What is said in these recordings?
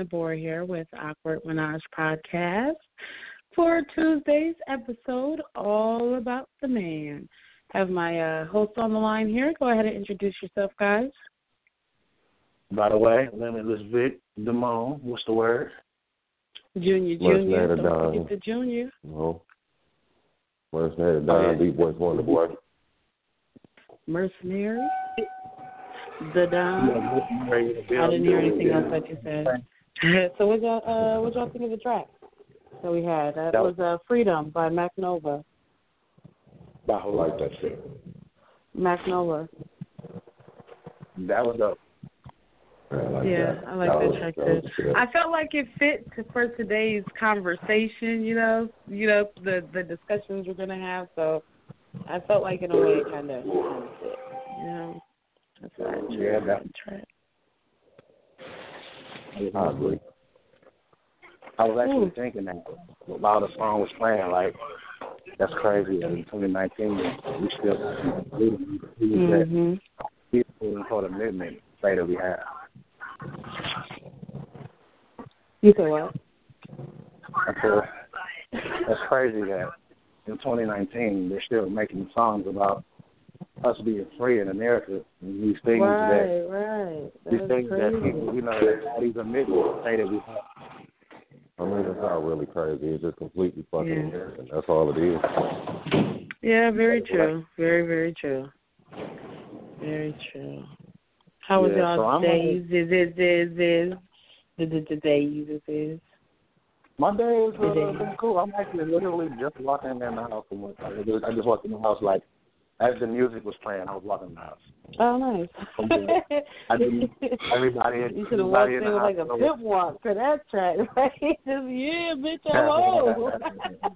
Nabor here with Awkward Menage Podcast for Tuesday's episode, all about the man. Have my uh, host on the line here. Go ahead and introduce yourself, guys. By the way, Limitless Vic Damone. What's the word? Junior, Junior. Don't forget the Junior. No. Don oh, yeah. Deep Wonder Boy. Mercenary. The Don. Yeah, I didn't hear anything else that you said. so what y'all uh, what y'all think of the track that we had? That, that was uh, Freedom by Mac Nova. My who life, that shit. Mac Nova. That was dope. Like yeah, that. I like that, that track too. I felt like it fit to, for today's conversation. You know, you know the the discussions we're gonna have. So I felt like in a way, kind of, kind of fit. You know, that's what I Yeah, that, I agree. I was actually hmm. thinking that while the song was playing, like that's crazy. In 2019, we still mm-hmm. that beautiful call the commitment that we have. You say what? That's, that's crazy that in 2019 they're still making songs about us being free in America and these things right, that right. these things crazy. that people, you know, that these admit say that we have. I mean, it's not really crazy. It's just completely fucking Yeah. American. That's all it is. Yeah, very true. Very, very true. Very true. How was Yeah, y'all I'm days? Is is is is the the the days is is My day is uh, been cool. I'm actually literally just walking in the house. And what- I just, I just walked in the house like as the music was playing. I was walking in the house. Oh nice. I didn't- everybody- you should have walked in like a pimp walk to that track. Like just yeah, bitch, I'm home.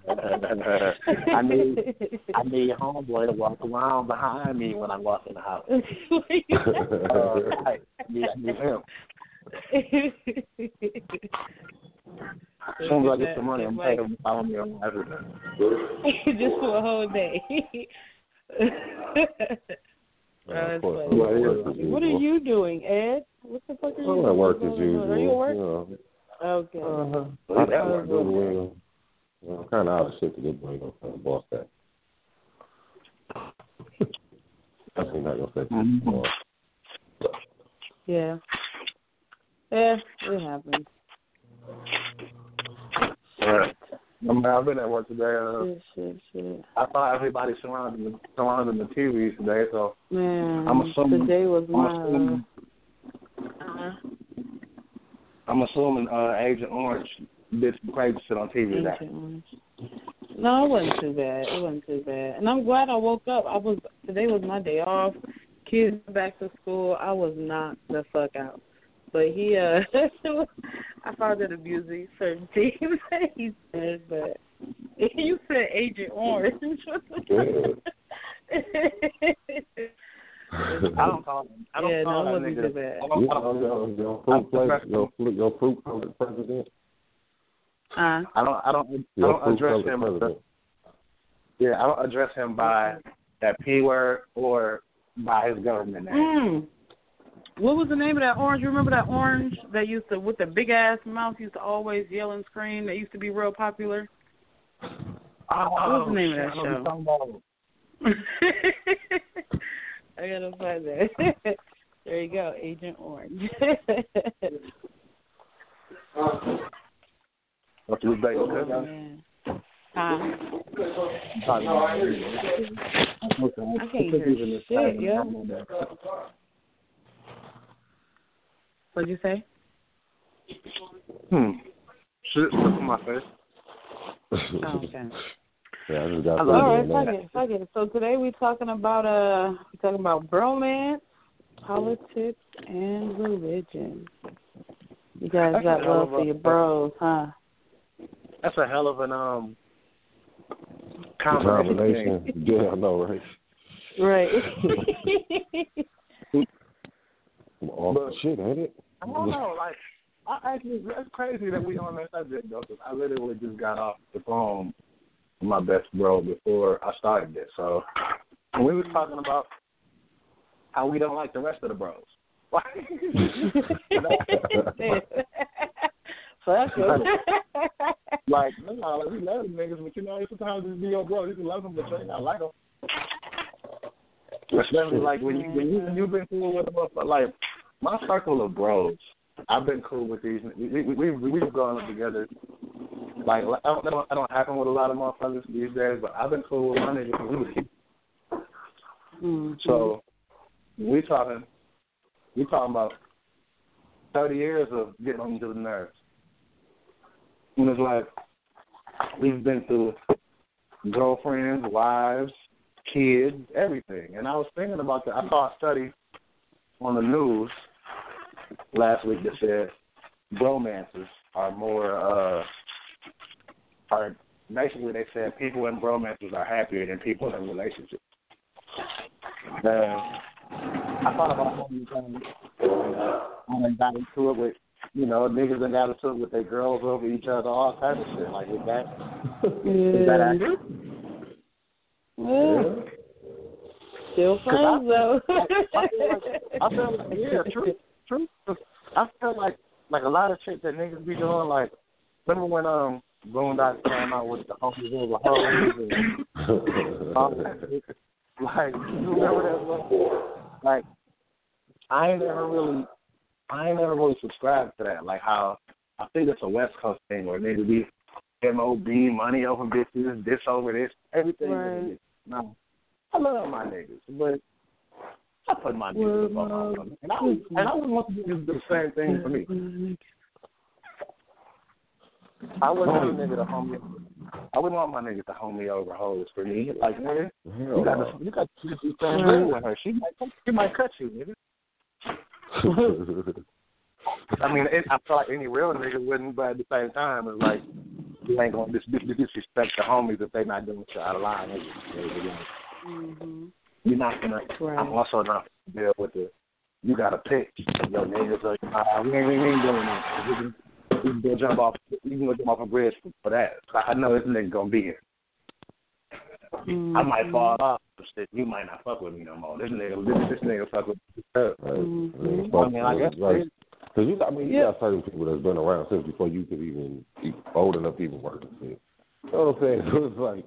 I need I need a homeboy to walk around behind me when I walk in the house. Uh. I need, I need him. As soon as I get some money, I'm taking to follow me on everything. just for a whole day. Yeah, that's of course, funny. I'm at work as what are you doing, Ed? What the fuck are you I'm doing? at work as usual. Are you at work? You know, Okay. Uh-huh. I, He's at work. well, well, I'm kind of out of shit to get bring up the boss that. Definitely not gonna say Mhm. boss. Yeah. Yeah, it happens. Right. I mean, I've been at work today. Uh, Shit, shit, shit. I thought everybody surrounding the, surrounding the TVs today, so Man, I'm assuming- today was I'm my. assuming, Uh, I'm assuming uh, Agent Orange did some crazy shit on TV today. Orange. No, it wasn't too bad. It wasn't too bad. And I'm glad I woke up. I was today was my day off. Kids back to school. I was knocked the fuck out. But he uh I found it amusing certain things that he said, but you said Agent Orange. I don't call him. I don't Yeah, call no, it that wasn't nigga. too bad. I don't You call him. your, your fruit place, your, fruit- your fruit colored president. uh, I don't. I don't. I don't address colored him. president. Yeah, I don't address him by that p word or by his government name. mm. What was the name of that orange? You remember that orange that used to with the big ass mouth used to always yell and scream that used to be real popular? Oh, was the oh, name of shit, that I know what show? I gotta find that. there you go, Agent Orange. What you was dating, oh, man. Huh? I'm talking about- I can't hear shit, yo. What'd you say? Hmm. Shit stuck in my face. Oh, okay. yeah, I just got I through love All doing right, that. fuck it, fuck it. So today we're talking about uh, we're talking about bromance, politics, and religion. You guys That's got love of for your bros, huh? That's a hell of an um combination. Combination. Yeah, I know, right? Right. Some awful shit, ain't it? I don't know, like I actually that's crazy that we on that subject though, 'cause I literally just got off the phone with my best bro before I started this. So we were talking about how we don't like the rest of the bros. Fuck it. like, no, like, we love them niggas, but you know, sometimes it's be your bro. You can love them, but you ain't gotta like them. Especially like when you when you you've been cool with them, but like my circle of bros, I've been cool with these. We we we we've grown up together. Like I don't know, I don't happen with a lot of motherfuckers these days, but I've been cool with my niggas when we was kids. Mhm. So we talking, we talking about thirty years of getting on to the nerves. And it's like we've been through girlfriends, wives, kids, everything. And I was thinking about that. I saw a study on the news last week that said bromances are more uh are basically they said people in bromances are happier than people in relationships. And I thought about how many times I got into it with you know, niggas done got into it with their girls over each other, all kinds of shit. Like with that is that Yeah. accurate? Yeah. Still I- friends though. I feel like, I feel like yeah, true, true. I feel like like a lot of shit that niggas be doing. Like remember when um Boondocks came out with the homies and that shit? Like, you remember that song? Like, I ain't never really, I ain't never really subscribed to that. Like how I think it's a West Coast thing where niggas be MOB money over bitches, this over this, everything. Right. No, I love my niggas, but I put my niggas above my women. And I, would- and I would want to do the same thing for me. I wouldn't want a nigga to home me. I wouldn't want my niggas to home me over hoes for me. Like, nigga, you got to, you got to do the same thing with her. She might, she might cut you, nigga. I mean, it, I feel like any real nigga wouldn't, but at the same time, it's like you ain't gonna dis- dis- disrespect the homies if they not doing shit out of line. Nigga. Mm-hmm. You're not gonna. Right. I'm also not gonna deal with the. You gotta pick. Yo, niggas like, uh, we ain't, we ain't doing that. We can, we can go jump off. We can go jump off a bridge for, for that. I know this nigga gonna be here. I might fall off, shit, you might not fuck with me no more. This nigga, this, this nigga fuck with me. Right. Mhm. I mean, I guess like, cause you, I mean, you Yeah. got certain people that's been around since before you could even be old enough to even work and shit. You know what I'm saying? So it's like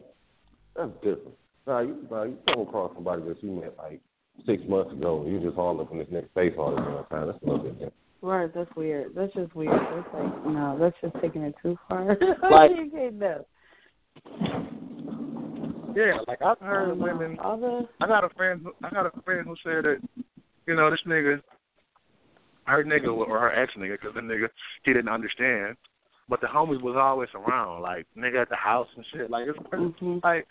that's different. Now you, now you come across somebody that you met like six months ago, and you just all up in this nigga's face all the time. That's a little bit different. Right, that's weird. That's just weird. That's like no, that's just taking it too far. Like- you can't know. Yeah, like I've heard of women. All the I got a friend. Who, I got a friend who said that, you know, this nigga, her nigga or her ex nigga, because the nigga he didn't understand, but the homies was always around, like nigga at the house and shit. Like it's Mhm. like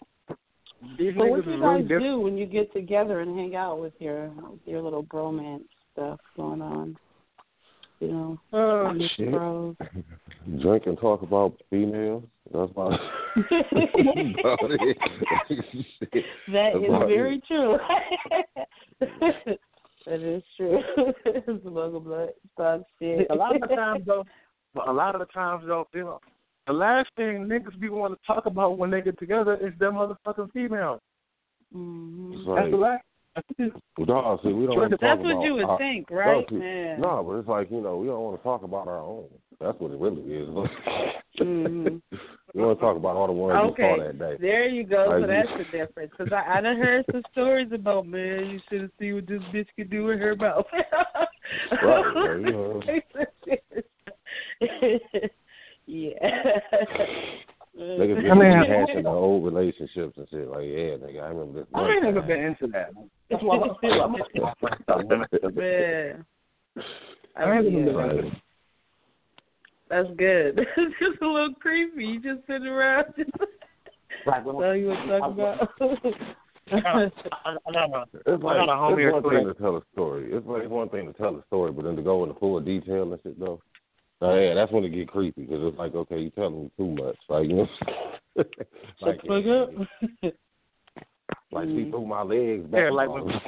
these But niggas what is you guys different. do when you get together and hang out with your with your little bromance stuff going on? You know, Oh shit. bros. Drink and talk about females. That's about about it. that That's is about very true. that is true. Smuggle blood, talk shit. A lot of the times though, a lot of the times though, you know, the last thing niggas be want to talk about when they get together is them motherfucking females. hmm It's That's the like, last. no, see, we don't want to That's what you would our- think, right? No, Yeah. no, but it's like you know we don't want to talk about our own. That's what it really is. Mhm. we want to talk about all the ones we saw that day. there you go. So that's the difference. Because I, I done heard some stories about man. You should have seen what this bitch could do with her mouth. Right, well, you know. yeah. Niggas be I mean- rehashing the old relationships and shit. Like, yeah, nigga, I remember this. I ain't never been into that. That's why I'm, I'm I'm. Man. I ain't Yeah. never been into Right. That's good. it's just a little creepy. You just sitting around. Just Like when tell you what to talk about. I, I got my, It's like I got a homie it's one thing to tell a story. It's like one thing to tell a story, but then to go into full detail and shit though. Oh yeah, that's when it get creepy because it's like, okay, you telling me too much, like you know, Shut like, the fuck up. like she Mm. threw my legs back. Yeah, like when-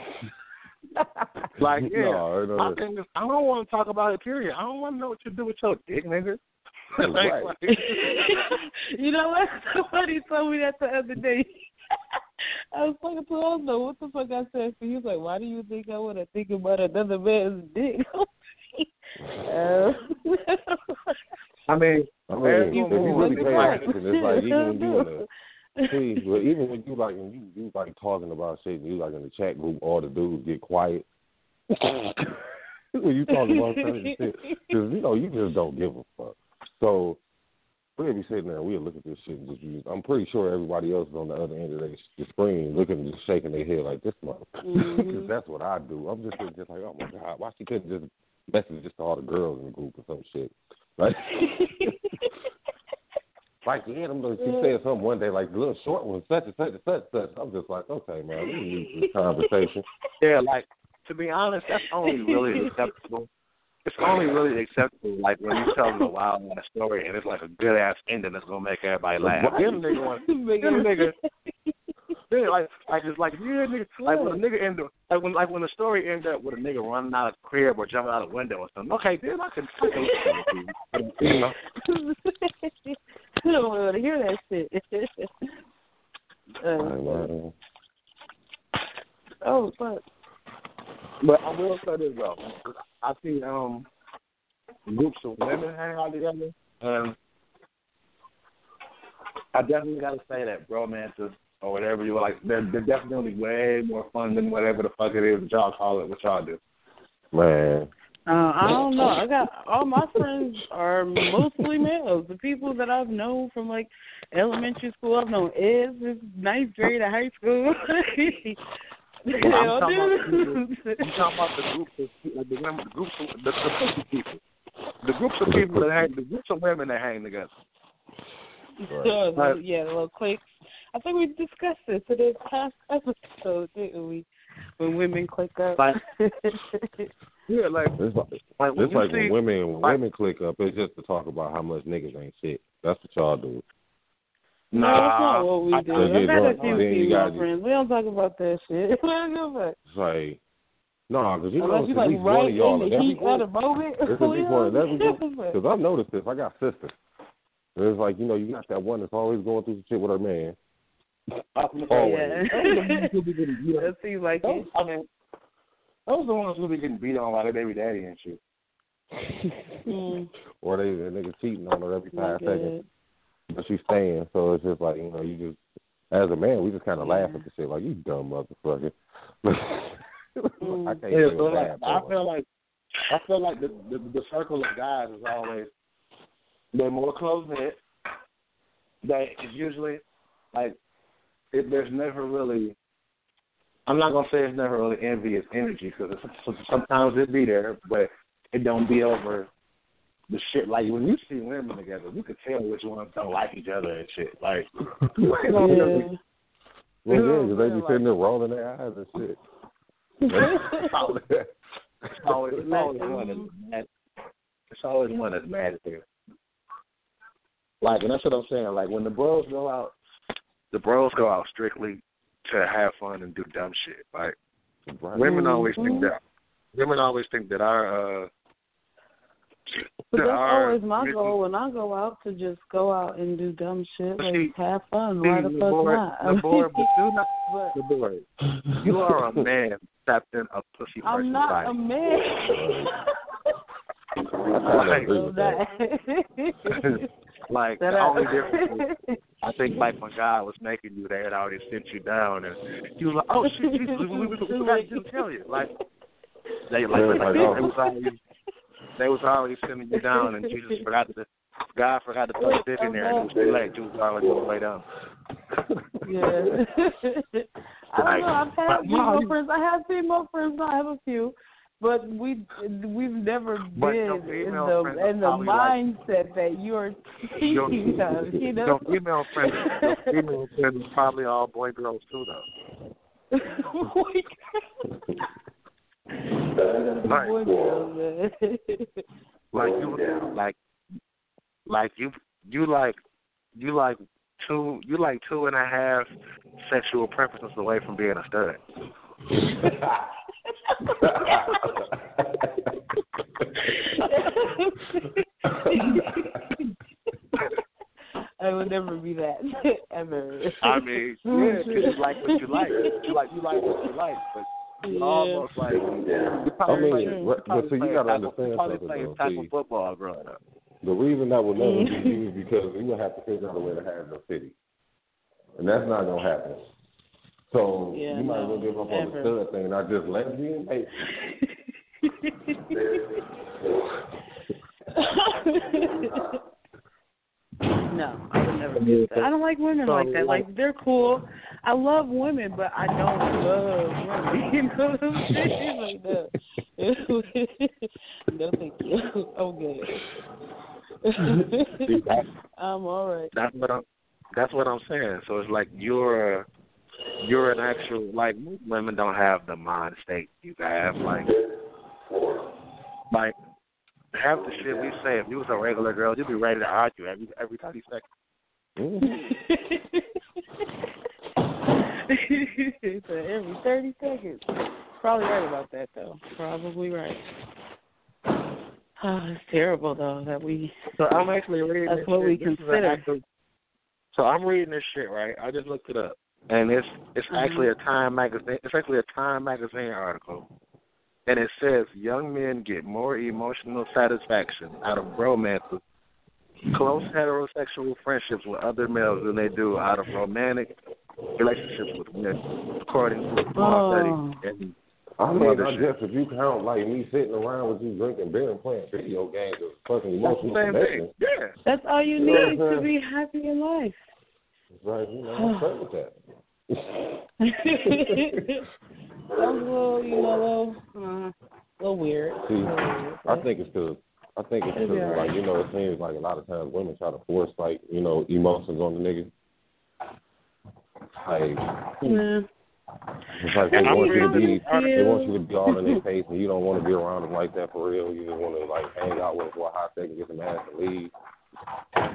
Like, yeah. no, no, I think I don't want to talk about it. Period. I don't want to know what you do with your dick, nigga. Right. Like, you know what? Somebody told me that the other day. I was talking to him, don't what the fuck I said. So he was like, "Why do you think I want to think about another man's dick?" Uh, I mean, I mean, if you you- really pay attention, it's like even when you in the see, but even when you like when you you like talking about shit, and you like in the chat group, all the dudes get quiet. when you talking about certain shit, because you know you just don't give a fuck. So we'll be sitting there, we'll look at this shit, and just use, I'm pretty sure everybody else is on the other end of the, the screen, looking and just shaking their head like this mother, because Mhm. that's what I do. I'm just just like, oh my god, why she couldn't just message just to all the girls in the group or some shit, like. Like yeah, them she said something one day like the little short one, such and such and such and such. I'm just like, okay, man, we need this conversation. yeah, like to be honest, that's only really acceptable. It's only really acceptable like when you tell them a wild ass story and it's like a good ass ending that's gonna make everybody laugh. Right. Then the nigga want, then the nigga, then like like it's like yeah, nigga, like when a nigga end up, like when like when the story ends up with a nigga running out of the crib or jumping out a window or something. Okay, then I can, I can listen to you. You know. I don't want to hear that shit. Like, uh, oh, fuck. But I will say this though, I see um groups of women hang out together, and I definitely got to say that, bro, man. To or whatever you like. They're, they're definitely way more fun than whatever the fuck it is that y'all call it. What y'all do? Man, Uh, I don't know. I got all my friends are mostly males. The people that I've known from like elementary school, I've known is is ninth grade of high school. Well, I'm talking about, dude. I'm talking about the groups of like the women, the groups of the, the pussy people, the groups of people that hang, the groups of women that hang together. So, Right. yeah, the little cliques. I think we discussed this in this past episode, didn't we? When women click up. Like- Yeah, like it's like like when it's you like see, when women when like- women click up, it's just to talk about how much niggas ain't shit. That's what y'all do. no, that's not nah, what we I- do. I I get got a drunk, few then you female gotta- friends. We don't talk about that shit. We don't give a fuck. It's like, no, because you know, Unless you at like least one right of y'all in in the heat of the moment. At least one in don't every give group. a fuck. Because I've noticed this. I got sisters. And It's like, you know, you got that one that's always going through some shit with her man. Always. Yeah. Who be getting beat on- that seems like Those, it. I mean, those the ones who be getting beat on by their baby daddy and shit. Mm, Or they a nigga cheating on her every not five seconds. good. But she's staying. So it's just like, you know, you just, as a man, we just kind of laugh Yeah. at the shit. Like, you dumb motherfucker. I can't Yeah, feel so like, I feel like I feel like the, the the circle of guys is always they're more close knit. They it's usually like it, there's never really. I'm not gonna say it's never really envious energy because sometimes it be there, but it don't be over the shit. Like when you see women together, you can tell which ones don't like each other and shit. Like you ain't gonna really- Yeah. Well, yeah, what 'cause they be saying? sitting there rolling their eyes and shit. It's always, it's always, it's always one um, that's mad. It's always one that's mad at there. Like, and that's what I'm saying. Like, when the bros go out, the bros go out strictly to have fun and do dumb shit. Like, Right. women always think that. Women always think that our uh. But that's always my goal when I go out to just go out and do dumb shit, like see- have fun. See, Why the the fuck boy, not? the boy, but do not, But the boy. You are a man trapped in a pussy I'm not body. a man. I kinda that. like That the only difference is I think like when God was making you, they had already sent you down, and you was like, "Oh shit, Jesus, we, we, we, we forgot to tell you." Like they like, like, like, they, oh. they was already they was already sending you down, and Jesus forgot to God forgot to put a dick in there, and it was too late. You was already on the way down. yeah. I don't know. I've had But, female friends. I have female friends. I have a few, but we we've never But been in the in the probably like- mindset that you're Your, teaching us. You know. your female friends, your female friends probably all boy girls too, though. Right. Boy, girl, man. Like you, like, like you, you like, you like two, you like two and a half sexual preferences away from being a stud. I would never be that ever. I mean, yeah, 'cause you like what you like. You like you like what you like, but you Yeah. almost like you I mean, played- what- but see, you gotta type of- understand probably something, played though, type see. of football growing up. The reason that will never be you is because you will have to figure out a way to have no city. And that's not gonna happen. So Yeah, you might as well give up on the stud thing and not just lesbian. Hey, no, I would never do that. I don't like women So, like that. like- Like they're cool. I love women, but I don't love women. You know what I'm saying? Like that. no, thank you. I'm See, good. I'm all right. that's what I'm. That's what I'm saying. So it's like you're, you're an actual like most women don't have the mind state you have. Like, like half the shit we say. If you was a regular girl, you'd be ready to argue every every thirty seconds. mm, every 30 seconds. Probably right about that, though. Probably right. Oh, it's terrible, though, that we. So I'm actually reading. That's what we. This consider. actual- so I'm reading this shit right. I just looked it up, and it's it's Mhm. actually a Time magazine. It's actually a Time magazine article, and it says young men get more emotional satisfaction out of romances, close heterosexual friendships with other males than they do out of romantic relationships with women, according to a small Oh. study. And I mean, Other I shit. guess if you count like me sitting around with you drinking beer and playing video games as fucking that's the emotional same connection. Yeah. That's all you Yeah. need to be happy in life. It's like, you know, I'm with that. Sounds a little, you know, a little, uh, a little weird. See, weird, I think it's because I think it's because alright. like you know it seems like a lot of times women try to force like you know emotions on the nigga. Like Yeah. it's like they want you to be they want you to be all in their face and you don't want to be around them like that for real. You just want to like hang out with them for a hot second, get some ass and leave.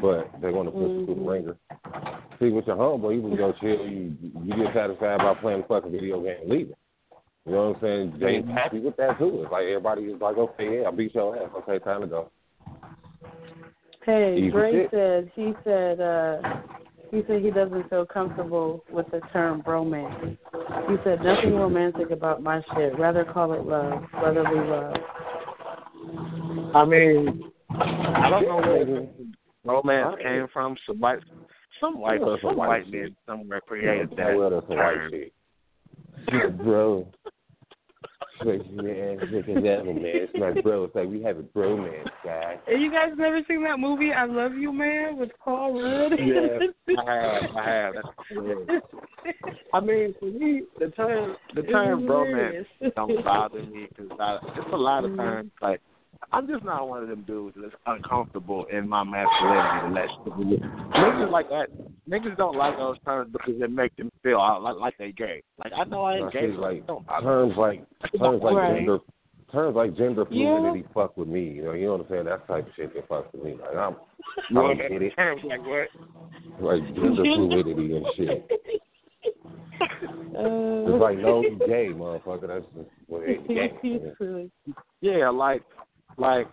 But they want to push you through the Mhm. ringer. See, with your homeboy, you can go chill. You you get satisfied by playing the fucking video game and leaving. You know what I'm saying? Jay's happy with that too. It's like everybody is like, okay, yeah, I beat your ass. Okay, time to go. Hey, Easy Dre shit. said he said uh he said he doesn't feel comfortable with the term bromance. He said nothing romantic about my shit. Rather call it love, brotherly love. I mean, I don't know where romance came from. Some white, some white, Yeah, some some white white shit. men somewhere created that. Oh, well, that's a white term. shit. Yeah, bro. Like, man, look at that one, man. It's like, bro, it's like we have a bromance, guy. Hey, you guys never seen that movie I Love You Man with Paul Rudd? Yeah, I have, I have. That's hilarious. I mean, for me, the term, the term romance don't bother me because it's a lot of mm-hmm. times like I'm just not one of them dudes that's uncomfortable in my masculinity to let shit be. Niggas like that. Niggas don't like those terms because it make them feel uh, like like they gay. Like I know I Now, ain't gay. like don't terms like terms like Right. gender terms like gender Yeah. fluidity fuck with me. You know, you know what I'm saying? That type of shit that fucks with me. Like I'm You know I what don't get it. Terms like what? Like gender fluidity and shit. Uh, It's like no, you gay, motherfucker. That's just what it gay. Yeah, like like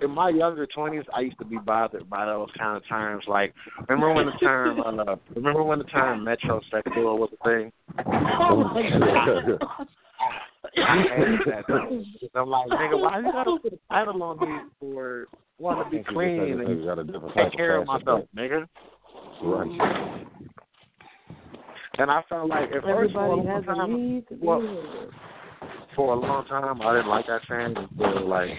in my younger twenties, I used to be bothered by those kind of terms. Like, remember when the term, uh, remember when the term metrosexual was a thing? I hated that term. I'm like, nigga, why you gotta put a title on me for wanting to be clean and got a different take care of fashion, myself, nigga? Right. And I felt like at first for Everybody long has a time, need to be well, heard. For a long time, I didn't like that saying until like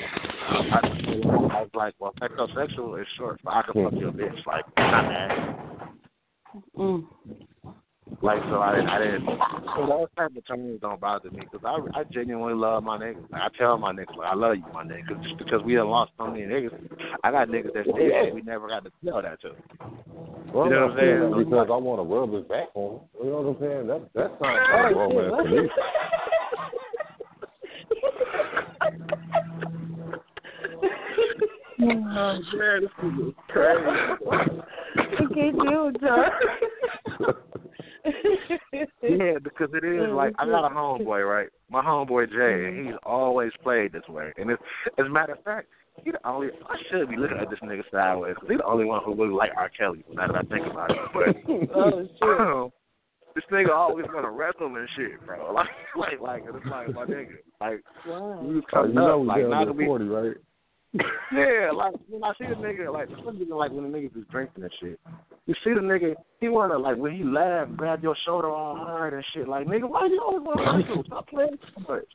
I, I was like, well, metrosexual is short for I can fuck your bitch. Like, not that. Mm. Like, so I didn't, I didn't. So those type of terms don't bother me because I, I genuinely love my niggas. Like, I tell my niggas, like, I love you, my nigga. 'Cause just because we done lost so many niggas, I got niggas that dead that we never got to tell that to. Well, You know what I'm saying? saying? Because I want to rub his back on. You know what I'm saying? That that sounds like romance to me. Oh, man, this is crazy. Okay, Yeah, because it is like I got a homeboy, right? My homeboy Jay, and he's always played this way. And it's, as a matter of fact, he the only. I should be looking at this nigga sideways because he's the only one who looks like R. Kelly. Now that I think about it, but Oh, shit. Um, this nigga always want to wrestle and shit, bro. Like, like, like it's like my nigga. Like, Wow. we was Oh, you know up, we like down now to that we, forty, right? yeah, like when I see the nigga, like some nigga, like when the niggas is drinking and shit. You see the nigga, he wanna like when he laugh, grab your shoulder all hard and shit. Like nigga, why you always wanna wrestle? Stop playing so much.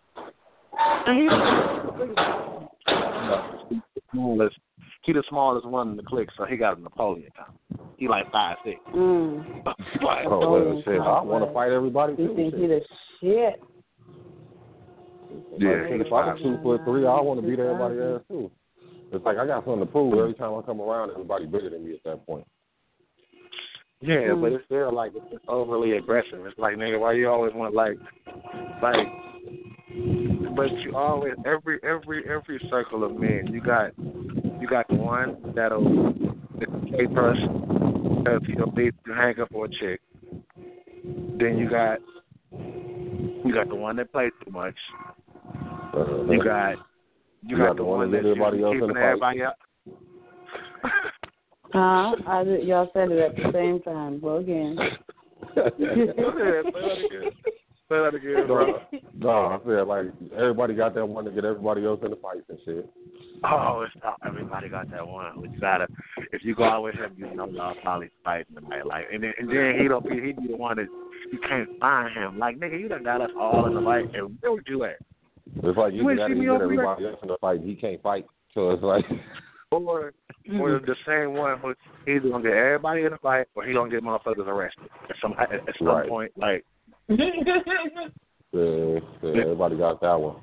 And he the smallest, he the smallest one in the clique, so he got a Napoleon count. He like five six. Mm. like, Oh well, shit. I want to fight everybody You too. think he shit. the shit? yeah, Like, he if I can shoot for a three, I want to beat everybody ass too. It's like I got something to prove every time I come around. Everybody bigger than me at that point. Yeah, Mm. but it's still like it's overly aggressive. It's like nigga, why you always want like, like, but you always every every every circle of men, you got you got the one that'll pay person because he'll be to hang up for a chick. Then you got you got the one that plays too much. Uh, You got you, got, the one that that's everybody else in the keeping everybody up. Huh? I y'all said it at the same time. Well, again. Yeah, say that again. Say bro. No, I said like everybody got that one to get everybody else in the fights and shit. Oh, it's not everybody got that one. You gotta, if you go out with him, you know y'all probably fight tonight. Like, and then, and then he don't be, he be the one that you can't find him. Like, nigga, you done got us all in the fight, and where would you at? It's like you, You got to get over there? everybody else in the fight. He can't fight, so it's like Or, or mm-hmm. the same one who either gonna get everybody in the fight, or he gonna get motherfuckers arrested at some at some Right. point. Like, yeah, yeah, everybody got that one.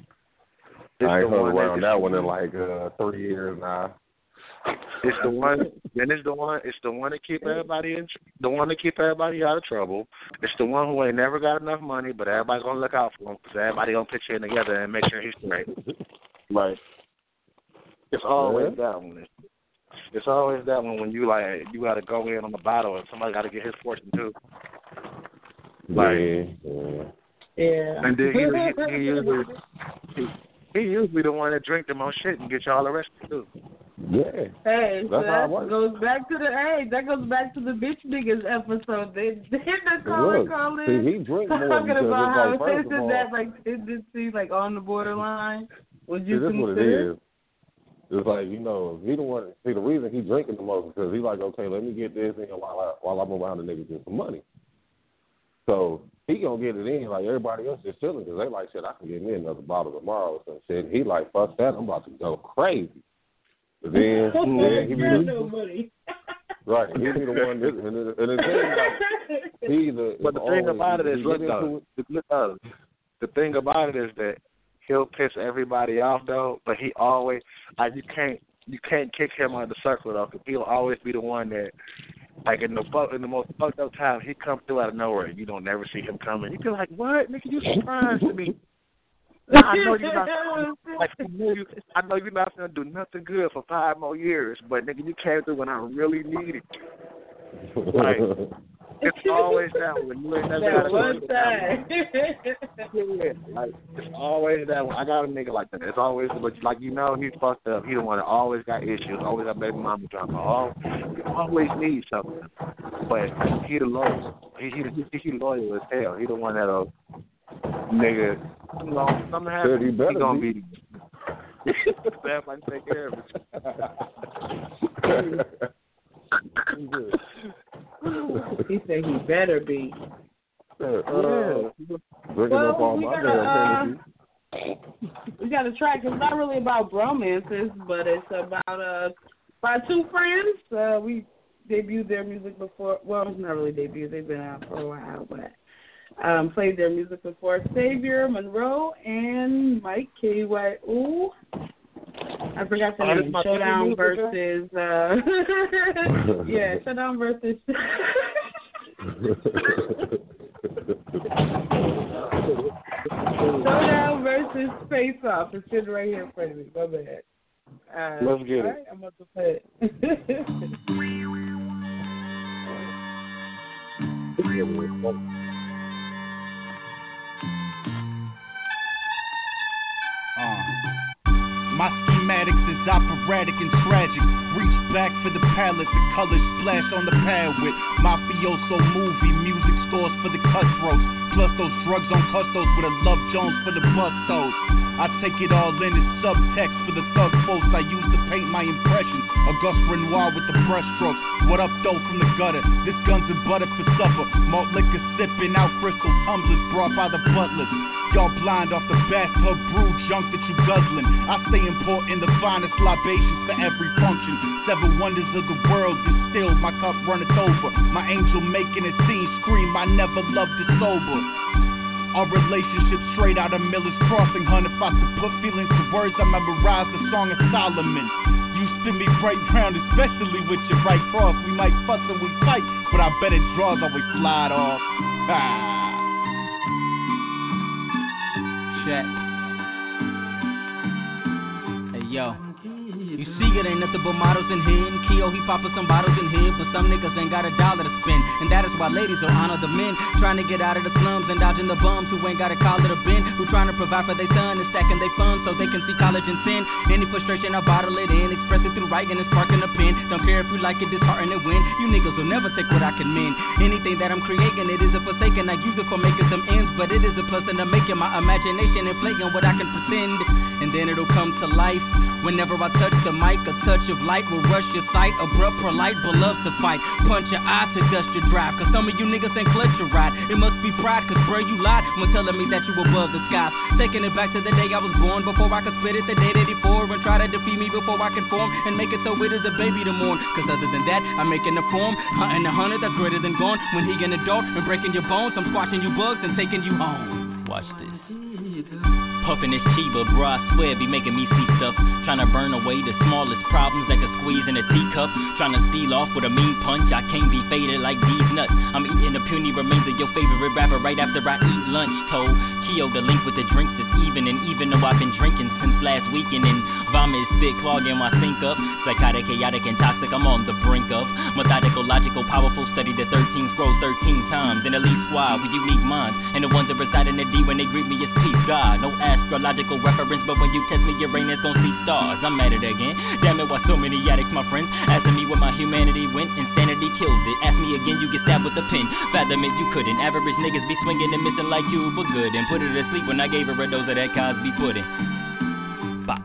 it's I ain't heard around that that one in like uh, three years now. It's the one. Then it's the one. It's the one to keep everybody in. The one to keep everybody out of trouble. It's the one who ain't never got enough money, but everybody's gonna look out for him because everybody gonna pitch in together and make sure he's straight. Like it's always that one. It's always that one when you like you got to go in on the battle and somebody got to get his portion too. Like, yeah, yeah. yeah. and then he, he, he usually he, he usually the one that drink the most shit and get y'all arrested too. Yeah. Hey, That's how it that goes back to the hey, that goes back to the bitch niggas episode. They did the It caller was. call See, he drink more talking because about how it's like first isn't of all, that like tendency like on the borderline? Would see, you this is what it consider? It's like you know, he the one. See, the reason he drinking the most because he like, okay, let me get this in while I while I'm around the niggas get some money. So he gonna get it in like everybody else is chilling because they like shit. I can get me another bottle tomorrow So shit. He like, fuck that. I'm about to go crazy. But then, then he be Got no money. right. He be the one. That, and, the- and the like he either. But the thing oh, about it is, look get though, it- the, look, though, the thing about it is that he'll piss everybody off though, but he always like you can't you can't kick him out of the circle though, because he'll always be the one that. Like in the in the most fucked up time, he come through out of nowhere. and You don't never see him coming. You be like, "What, nigga? You surprised me? I know you're not. Like, I know you. I know you're not gonna do nothing good for five more years, but nigga, you came through when I really needed. Like, It's always that one. You ain't never that got one time. Yeah, like it's always that one. I got a nigga like that. It's always, but like you know, he's fucked up. He the one that always got issues. Always got baby mama drama. All always needs something. But he the loyal. He he he, he loyal as hell. He the one that'll uh, nigga. You know, something happens. Said he gonna be. be. Everybody take care of it. he said he better be. yeah. Uh, Drinking Well, we gotta, uh, We got a track. It's not really about bromances, but it's about uh by two friends. Uh, we debuted their music before. Well, it's not really debuted. They've been out for a while, but um, played their music before. Savior Monroe and Mike K Y O. I forgot the this name. my Showdown versus uh yeah, Showdown versus Showdown versus Face Off. It's sitting right here in front of me. My bad. Uh, Let's get it. all right, I'm about to play it. My schematics is operatic and tragic. Reach back for the palette, the colors splash on the pad with mafioso movie music scores for the cutthroats. Plus those drugs on custos with a Love Jones for the bustos. I take it all in as subtext for the thug folks I use to paint my impressions. Auguste Renoir with the brushstrokes. What up though from the gutter? This guns and butter for supper. Malt liquor sipping out crystal tumblers brought by the butlers. Y'all blind off the bathtub brew junk that you guzzling. I stay important, the finest libations for every function. Seven wonders of the world distilled, my cup runneth over. My angel making a scene scream, I never loved it sober. Our relationship straight out of Miller's Crossing, hun. If I could put feelings to words, I memorize the song of Solomon. You spin me right round, especially with your right cross. We might fuss and we fight, but I bet it draws always slide off. Check. Hey yo. You see, it ain't nothing but models in here. And Keo, he poppin' some bottles in here. But some niggas ain't got a dollar to spend. And that is why ladies will honor the men. Trying to get out of the slums and dodging the bums who ain't got a collar to bend. Who trying to provide for their son and stacking their funds so they can see college and sin. Any frustration, I bottle it in. Express it through writing and sparking a pen. Don't care if you like it, dishearten and win. You niggas will never take what I can mend. Anything that I'm creating, it isn't forsaken. I use it for making some ends. But it is a plus and I'm making my imagination inflating what I can pretend. And then it'll come to life. Whenever I touch the mic, a touch of light will rush your sight. Abrupt, polite, but love to fight. Punch your eye to dust your drive. Cause some of you niggas ain't clutch your ride. It must be pride, cause bro, you lied when telling me that you above the skies. Taking it back to the day I was born, before I could spit it, the day 84. And try to defeat me before I can form. And make it so it is a baby to mourn. Cause other than that, I'm making the form. Hunting a hundred that's greater than gone. When he an adult and breaking your bones, I'm squashing you bugs and taking you home. Watch this. Puffin' this Chiba, bro, I swear be making me see stuff. Trying to burn away the smallest problems like a squeeze in a teacup. Trying to steal off with a mean punch, I can't be faded like these nuts. I'm eating the puny remains of your favorite rapper right after I eat lunch. Told Keo the link with the drinks is even, and even though I've been drinking since last weekend, and vomit spit clogging my sink up. Psychotic, chaotic, and toxic, I'm on the brink of methodical, logical, powerful. Study the 13 scrolls 13 times, and elite squad with unique minds, and the ones that reside in the D when they greet me is peace God. No astrological reference, but when you test me, Uranus gon' see stars. I'm at it again. Damn it, why so many addicts, my friends? Asking me where my humanity went, insanity kills it. Ask me again, you get stabbed with a pin. Fathom it, you couldn't. Average niggas be swinging and missing like you, but good. And put her to sleep when I gave her a dose of that Cosby pudding. Bop.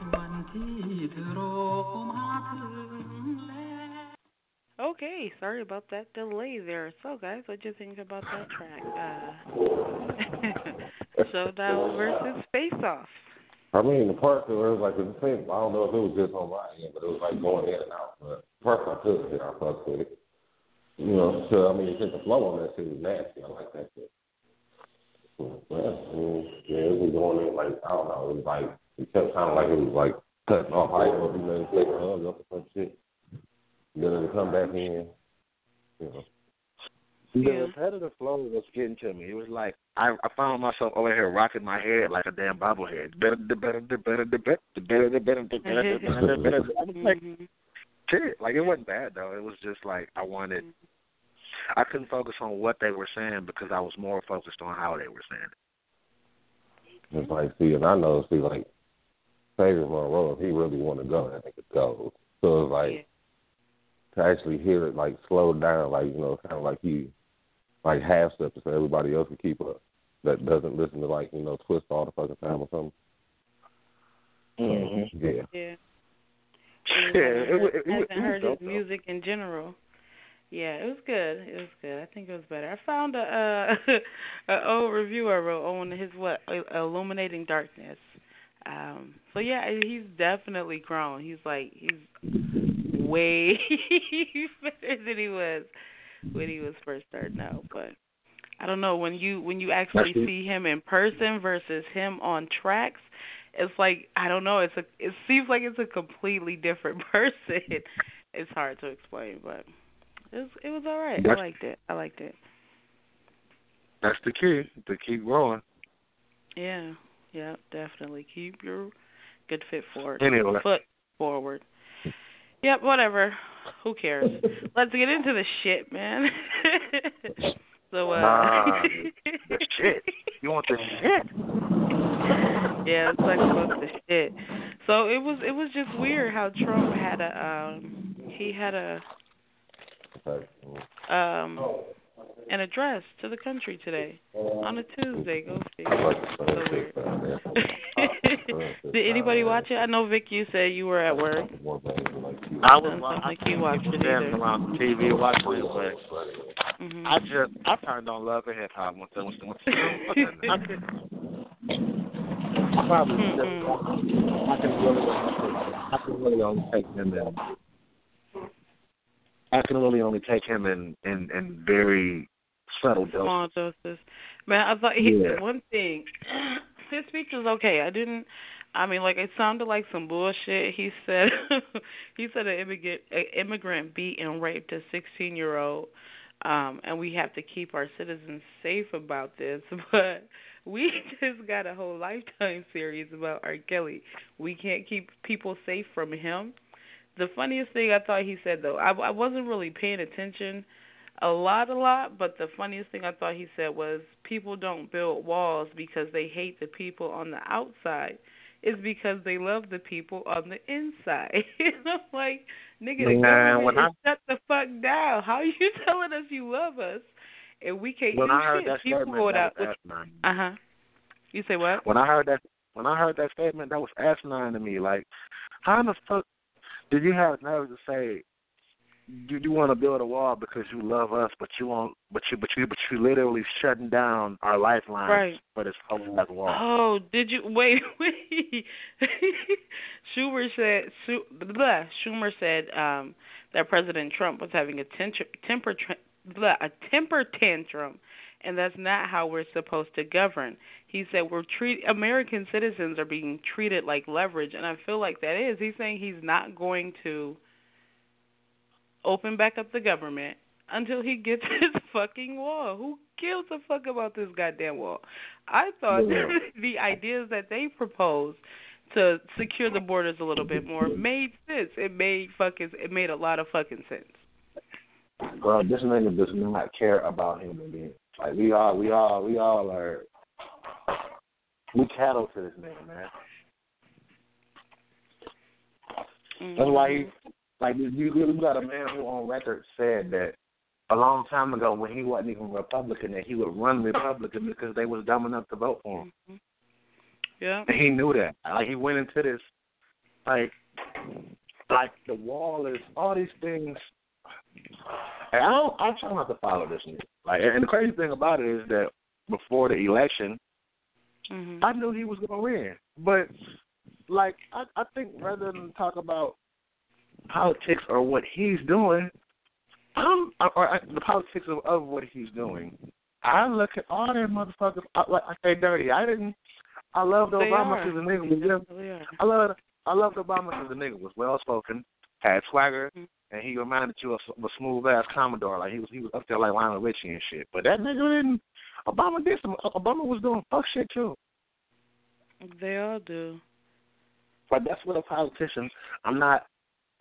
Okay, sorry about that delay there. So, guys, what do you think about that track? Uh, Showdown versus Face Off. I mean, the parts where it was like the same. I don't know if it was just on my end, but it was like going in and out. But parts I took it, I fucked with it. You know, so I mean, since the flow on that shit was nasty, I like that shit. Well, I mean, yeah, it was going in like I don't know. It was like it kept sounding like it was like cutting off. Didn't know you know, take a hug up or some shit. Then it come back in. You know. The Yeah. repetitive flow was getting to me. It was like I I found myself over here rocking my head like a damn bobblehead. Better, the better, the better, the better, the better, the better, the better, the better, the better. I was like, Mhm. shit. Like it wasn't bad though. It was just like I wanted. I couldn't focus on what they were saying because I was more focused on how they were saying it. It's like, see, and I know, see, like, Savior Monroe, if he really want to go, that nigga goes. So it's like, to actually hear it, like, slow down, like, you know, kind of like he, like, half steps so everybody else can keep up that doesn't listen to, like, you know, Twist all the fucking time or something. Mm-hmm. Yeah. Yeah. Yeah, it, was- it, it, hasn't it heard his music in general. Yeah, it was good. It was good. I think it was better. I found a uh a old review I wrote on his what Illuminating Darkness. Um so yeah, he's definitely grown. He's like he's way better than he was when he was first starting out. But I don't know when you when you actually see him in person versus him on tracks, it's like I don't know. It's a it seems like it's a completely different person. it's hard to explain, but it was it was all right. I liked it. I liked it. That's the key to keep growing. Yeah, yeah, definitely keep your good fit forward. Anyway. foot forward. Yep, whatever. Who cares? Let's get into the shit, man. so uh Nah, the shit. You want the shit? yeah, let's talk about the shit. So it was it was just weird how Trump had a um he had a um an address to the country today on a Tuesday. Go see. Like So Did anybody watch it? I know Vic, you said you were at work. More things like you. I was Doesn't I sound like you watched it you either. around the TV watching it, but hmm I just I turned on Love and Hip Hop once once once. Just. I can really I can really only take him in I can really only take him in in, in very subtle doses. Small doses. Man, I thought he Yeah. one thing. His speech was okay. I didn't. I mean, like it sounded like some bullshit. He said he said an immigrant an immigrant beat and raped a 16 year old, um, and we have to keep our citizens safe about this. But we just got a whole lifetime series about R. Kelly. We can't keep people safe from him. the funniest thing I thought he said though, I, I wasn't really paying attention a lot, a lot, but the funniest thing I thought he said was people don't build walls because they hate the people on the outside. It's because they love the people on the inside. and I'm like, nigga, the Nah, government is shut the fuck down. How are you telling us you love us and we can't When do I heard shit? that people that was uh huh. You say what? When I heard that, when I heard that statement, that was asinine to me. Like, how in the fuck did you have nerve to say you you want to build a wall because you love us, but you won't, but you, but you, but you literally shutting down our lifelines Right. for this whole wall. Oh, did you wait? Wait. Schumer said blah, Schumer said um, that President Trump was having a temper temper blah, a temper tantrum, and that's not how we're supposed to govern. He said we're treat American citizens are being treated like leverage, and I feel like that is. He's saying he's not going to open back up the government until he gets his fucking wall. Who gives a fuck about this goddamn wall? I thought Yeah. the ideas that they proposed to secure the borders a little bit more made sense. It made fucking it made a lot of fucking sense. Bro, this nigga does not care about human beings. Like we all, we all, we all are. We cattle to this nigga, man. Mm-hmm. That's why he, like, you you got a man who on record said that a long time ago when he wasn't even Republican that he would run Republican because they was dumb enough to vote for him. Mhm. Yeah. And he knew that. Like he went into this, like, like the wall is all these things. And I don't. I'm trying not to follow this nigga. Like, and the crazy thing about it is that before the election, Mhm. I knew he was gonna win. But like I I think rather than talk about politics or what he's doing, I'm or, or the politics of, of what he's doing. I look at all them motherfuckers. I, like I say, dirty. I didn't. I loved Obama because the nigga was are. I loved. I loved Obama because the nigga was well spoken, had swagger, Mhm. and he reminded you of, of a smooth ass Commodore. Like he was he was up there like Lionel Richie and shit. But that nigga didn't. Obama did some. Obama was doing fuck shit too. They all do. But that's what a politician. I'm not.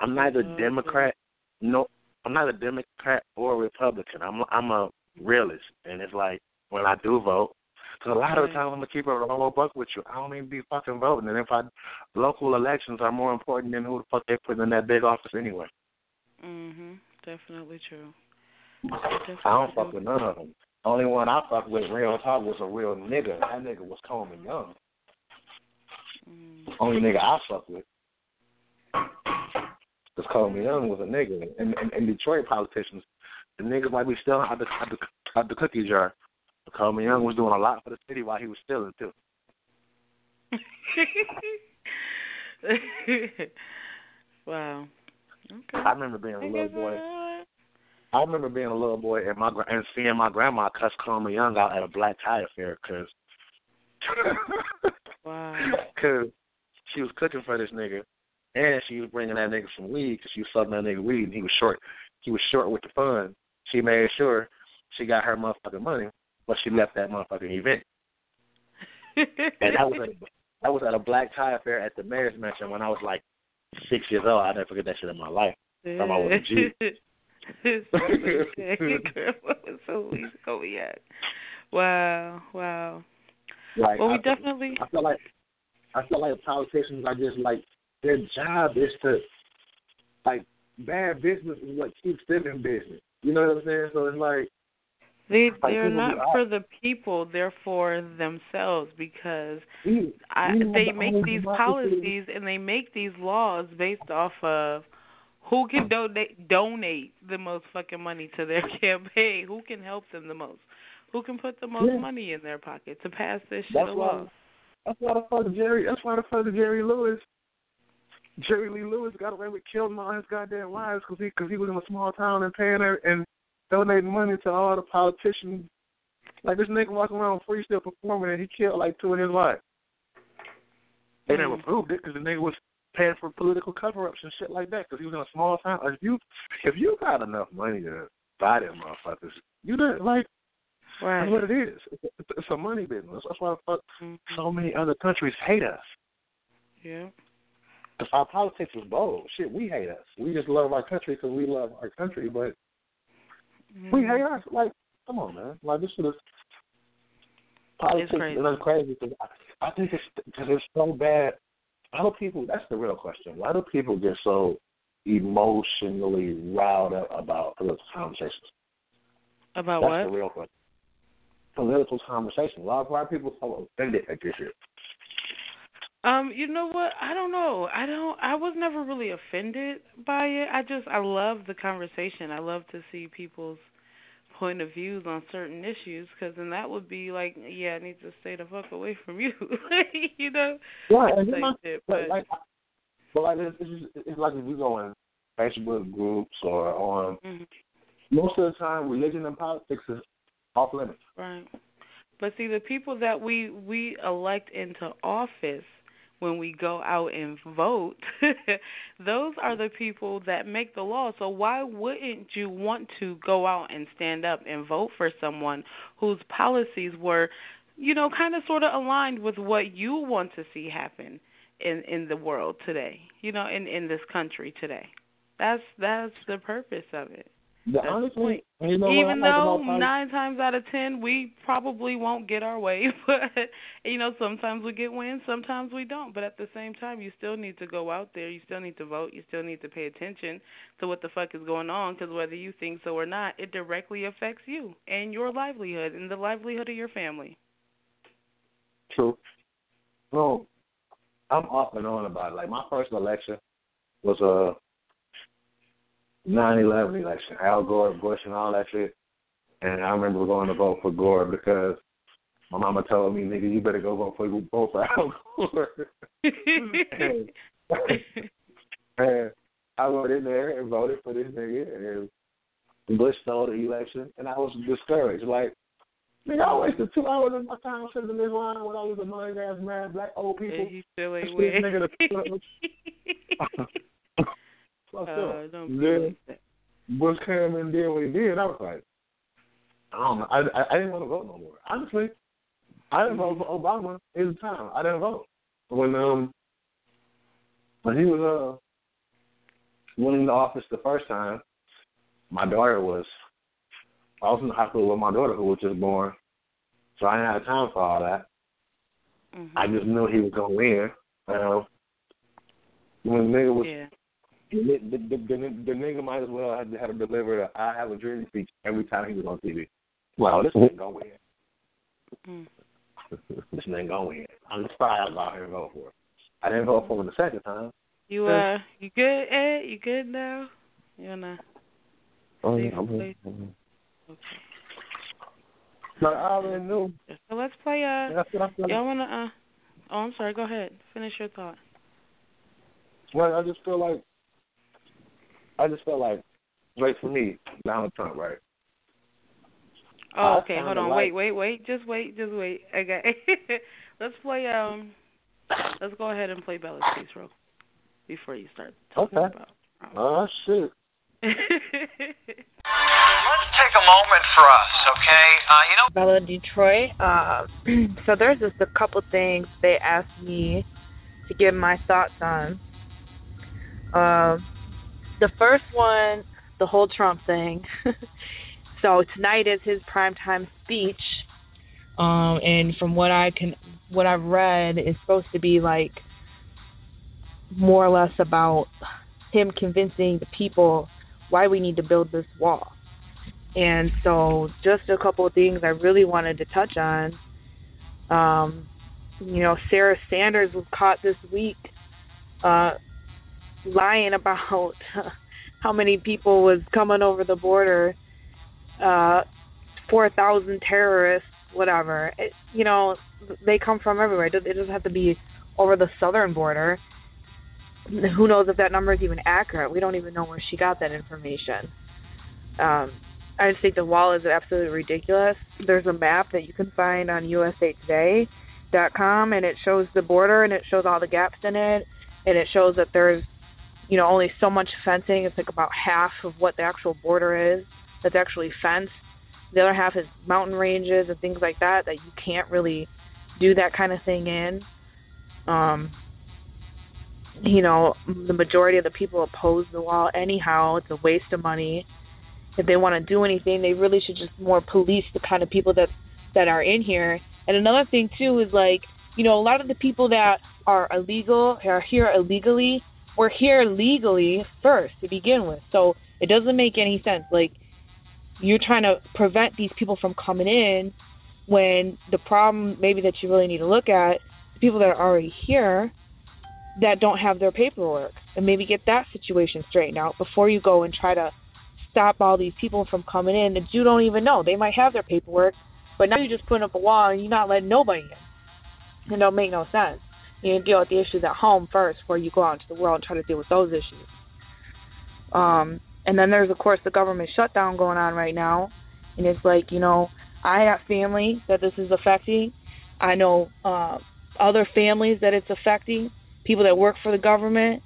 I'm neither Mhm. Democrat. No, I'm not a Democrat or a Republican. I'm I'm a realist, and it's like when I do vote. Because a lot of the time I'm gonna keep a little buck with you. I don't even be fucking voting, and if I local elections are more important than who the fuck they put in that big office anyway. Mhm. Definitely true. I don't fuck with none of them. Only one I fuck with, real talk, was a real nigga. That nigga was Coleman Young. Mm. Only nigga I fuck with. Because Coleman Young was a nigga. And, and, and Detroit politicians, the niggas might be stealing out the, out the, out the cookie jar. But Coleman Young was doing a lot for the city while he was stealing, too. wow. Okay. I remember being a I little boy. I- I remember being a little boy and my and seeing my grandma cuss Coleman Young out at a black tie affair because Wow. cause she was cooking for this nigga, and she was bringing that nigga some weed because she was selling that nigga weed, and he was short. He was short with the funds. She made sure she got her motherfucking money, but she left that motherfucking event. And that was at a, that was at a black tie affair at the mayor's mansion when I was like six years old. I'll never forget that shit in my life. About with a G. Was so. Oh yeah. Wow. Wow. Like Well, we I, definitely. I feel like I feel like politicians are just like their job is to like bad business is what keeps them in business. You know what I'm saying? So it's like They Like, they're not for the people, they're for themselves because I, they make these policies and they make these laws based off of who can donate donate the most fucking money to their campaign, who can help them the most, who can put the most Yeah. money in their pocket to pass this shit That's along. why. That's why the fuck Jerry. That's why the fuck Jerry Lewis. Jerry Lee Lewis got away with killing all his goddamn wives because he because he was in a small town and paying her and donating money to all the politicians. Like this nigga walking around free still performing and he killed like two of his wives. They never Mm. proved it because the nigga was paying for political cover-ups and shit like that because he was in a small town. If you if you got enough money to buy them motherfuckers, you didn't like Right. that's what it is. It's a, it's a money business. That's why fuck Mhm. so many other countries hate us. Yeah. Because our politics is bold. Shit, we hate us. We just love our country because we love our country, but Mm-hmm. we hate us. Like, come on, man. Like, this is politics crazy. is crazy. Cause I, I think it's because it's so bad. Why do people? That's the real question. Why do people get so emotionally riled up about political conversations? About That's what? the real question. Political conversation. A lot of white people so offended at this shit. Um, you know what? I don't know. I don't. I was never really offended by it. I just I love the conversation. I love to see people's point of views on certain issues because then that would be like, yeah, I need to stay the fuck away from you. you know? Right, and know, shit, but like, but like it's, it's, it's like if you go in Facebook groups or on Mhm. most of the time, religion and politics is off limits. Right. But see, the people that we we elect into office when we go out and vote, those are the people that make the law. So why wouldn't you want to go out and stand up and vote for someone whose policies were, you know, kind of sort of aligned with what you want to see happen in in the world today, you know, in in this country today. That's that's the purpose of it. The That's honest the point. you know Even though nine times out of ten we probably won't get our way, but you know sometimes we get wins, sometimes we don't. But at the same time, you still need to go out there. You still need to vote. You still need to pay attention to what the fuck is going on, because whether you think so or not, it directly affects you and your livelihood and the livelihood of your family. True. No, I'm off and on about it. Like my first election was a nine eleven election, Al Gore, Bush, and all that shit. And I remember going to vote for Gore because my mama told me, "Nigga, you better go vote for vote for Al Gore." and, and I went in there and voted for this nigga, and Bush stole the election, and I was discouraged. Like, nigga, I wasted two hours of my time sitting in this line with all these annoying ass mad black old people. And you still ain't This nigga the- Fucked Oh, up. Then like. Bush came and did what he did. I was like, I don't know. I, I, I didn't want to vote no more. Honestly, I didn't vote for Obama at the time. I didn't vote when um when he was uh winning the office the first time. My daughter was. I was in the hospital with my daughter who was just born, so I didn't have time for all that. Mhm. I just knew he was gonna win. Um, when the nigga was yeah. The, the, the, the, nigga might as well have had to deliver the I have a dream speech every time he was on TV. Well, this ain't gonna win. Mm. This ain't gonna win. I'm surprised I got here vote for it. I didn't vote for him the second time. You uh, you good, Ed? You good now? You wanna? Oh, yeah, I'm good. Okay. I already knew. So let's play. Uh, That's what I feel. y'all wanna? Uh, oh, I'm sorry. Go ahead. Finish your thought. Well, I just feel like I just felt like right for me, Donald Trump, right? Oh, okay. Hold on. like- Wait, wait, wait. Just wait. Just wait. Okay. let's play. Um, let's go ahead and play Bella's piece, real before you start talking Okay. about. Oh shit. Let's take a moment for us, okay? Uh, you know, Bella Detroit. Uh, so there's just a couple things they asked me to give my thoughts on. Uh, the first one, the whole Trump thing. so tonight is his primetime speech, um, and from what I can, what I've read, is supposed to be like more or less about him convincing the people why we need to build this wall. And so, just a couple of things I really wanted to touch on. Um, you know, Sarah Sanders was caught this week uh, lying about how many people was coming over the border. Uh, Four thousand terrorists, whatever. It, you know, they come from everywhere. It doesn't have to be over the southern border. Who knows if that number is even accurate? We don't even know where she got that information. Um, I just think the wall is absolutely ridiculous. There's a map that you can find on USAToday.com, and it shows the border and it shows all the gaps in it, and it shows that there's, you know, only so much fencing. It's like about half of what the actual border is that's actually fenced. The other half is mountain ranges and things like that that you can't really do that kind of thing in. Um, you know, the majority of the people oppose the wall anyhow. It's a waste of money. If they want to do anything, they really should just more police the kind of people that that are in here. And another thing too is like, you know, a lot of the people that are illegal are here illegally. We're here legally first to begin with, so it doesn't make any sense. Like, you're trying to prevent these people from coming in when the problem maybe that you really need to look at the people that are already here that don't have their paperwork and maybe get that situation straightened out before you go and try to stop all these people from coming in that you don't even know. They might have their paperwork, but now you're just putting up a wall and you're not letting nobody in. It don't make no sense. You deal with the issues at home first before you go out into the world and try to deal with those issues. Um, and then there's of course the government shutdown going on right now, and it's like you know I have family that this is affecting. I know uh, other families that it's affecting. People that work for the government,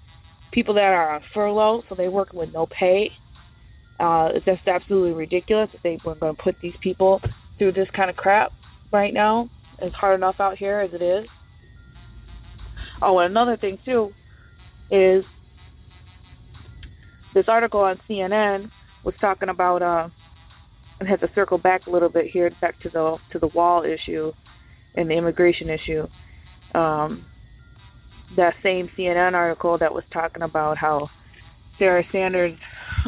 people that are on furlough, so they work with no pay. Uh, it's just absolutely ridiculous that they were going to put these people through this kind of crap right now. It's hard enough out here as it is. Oh, and another thing too is this article on CNN was talking about uh and had to circle back a little bit here back to the to the wall issue and the immigration issue. Um that same CNN article that was talking about how Sarah Sanders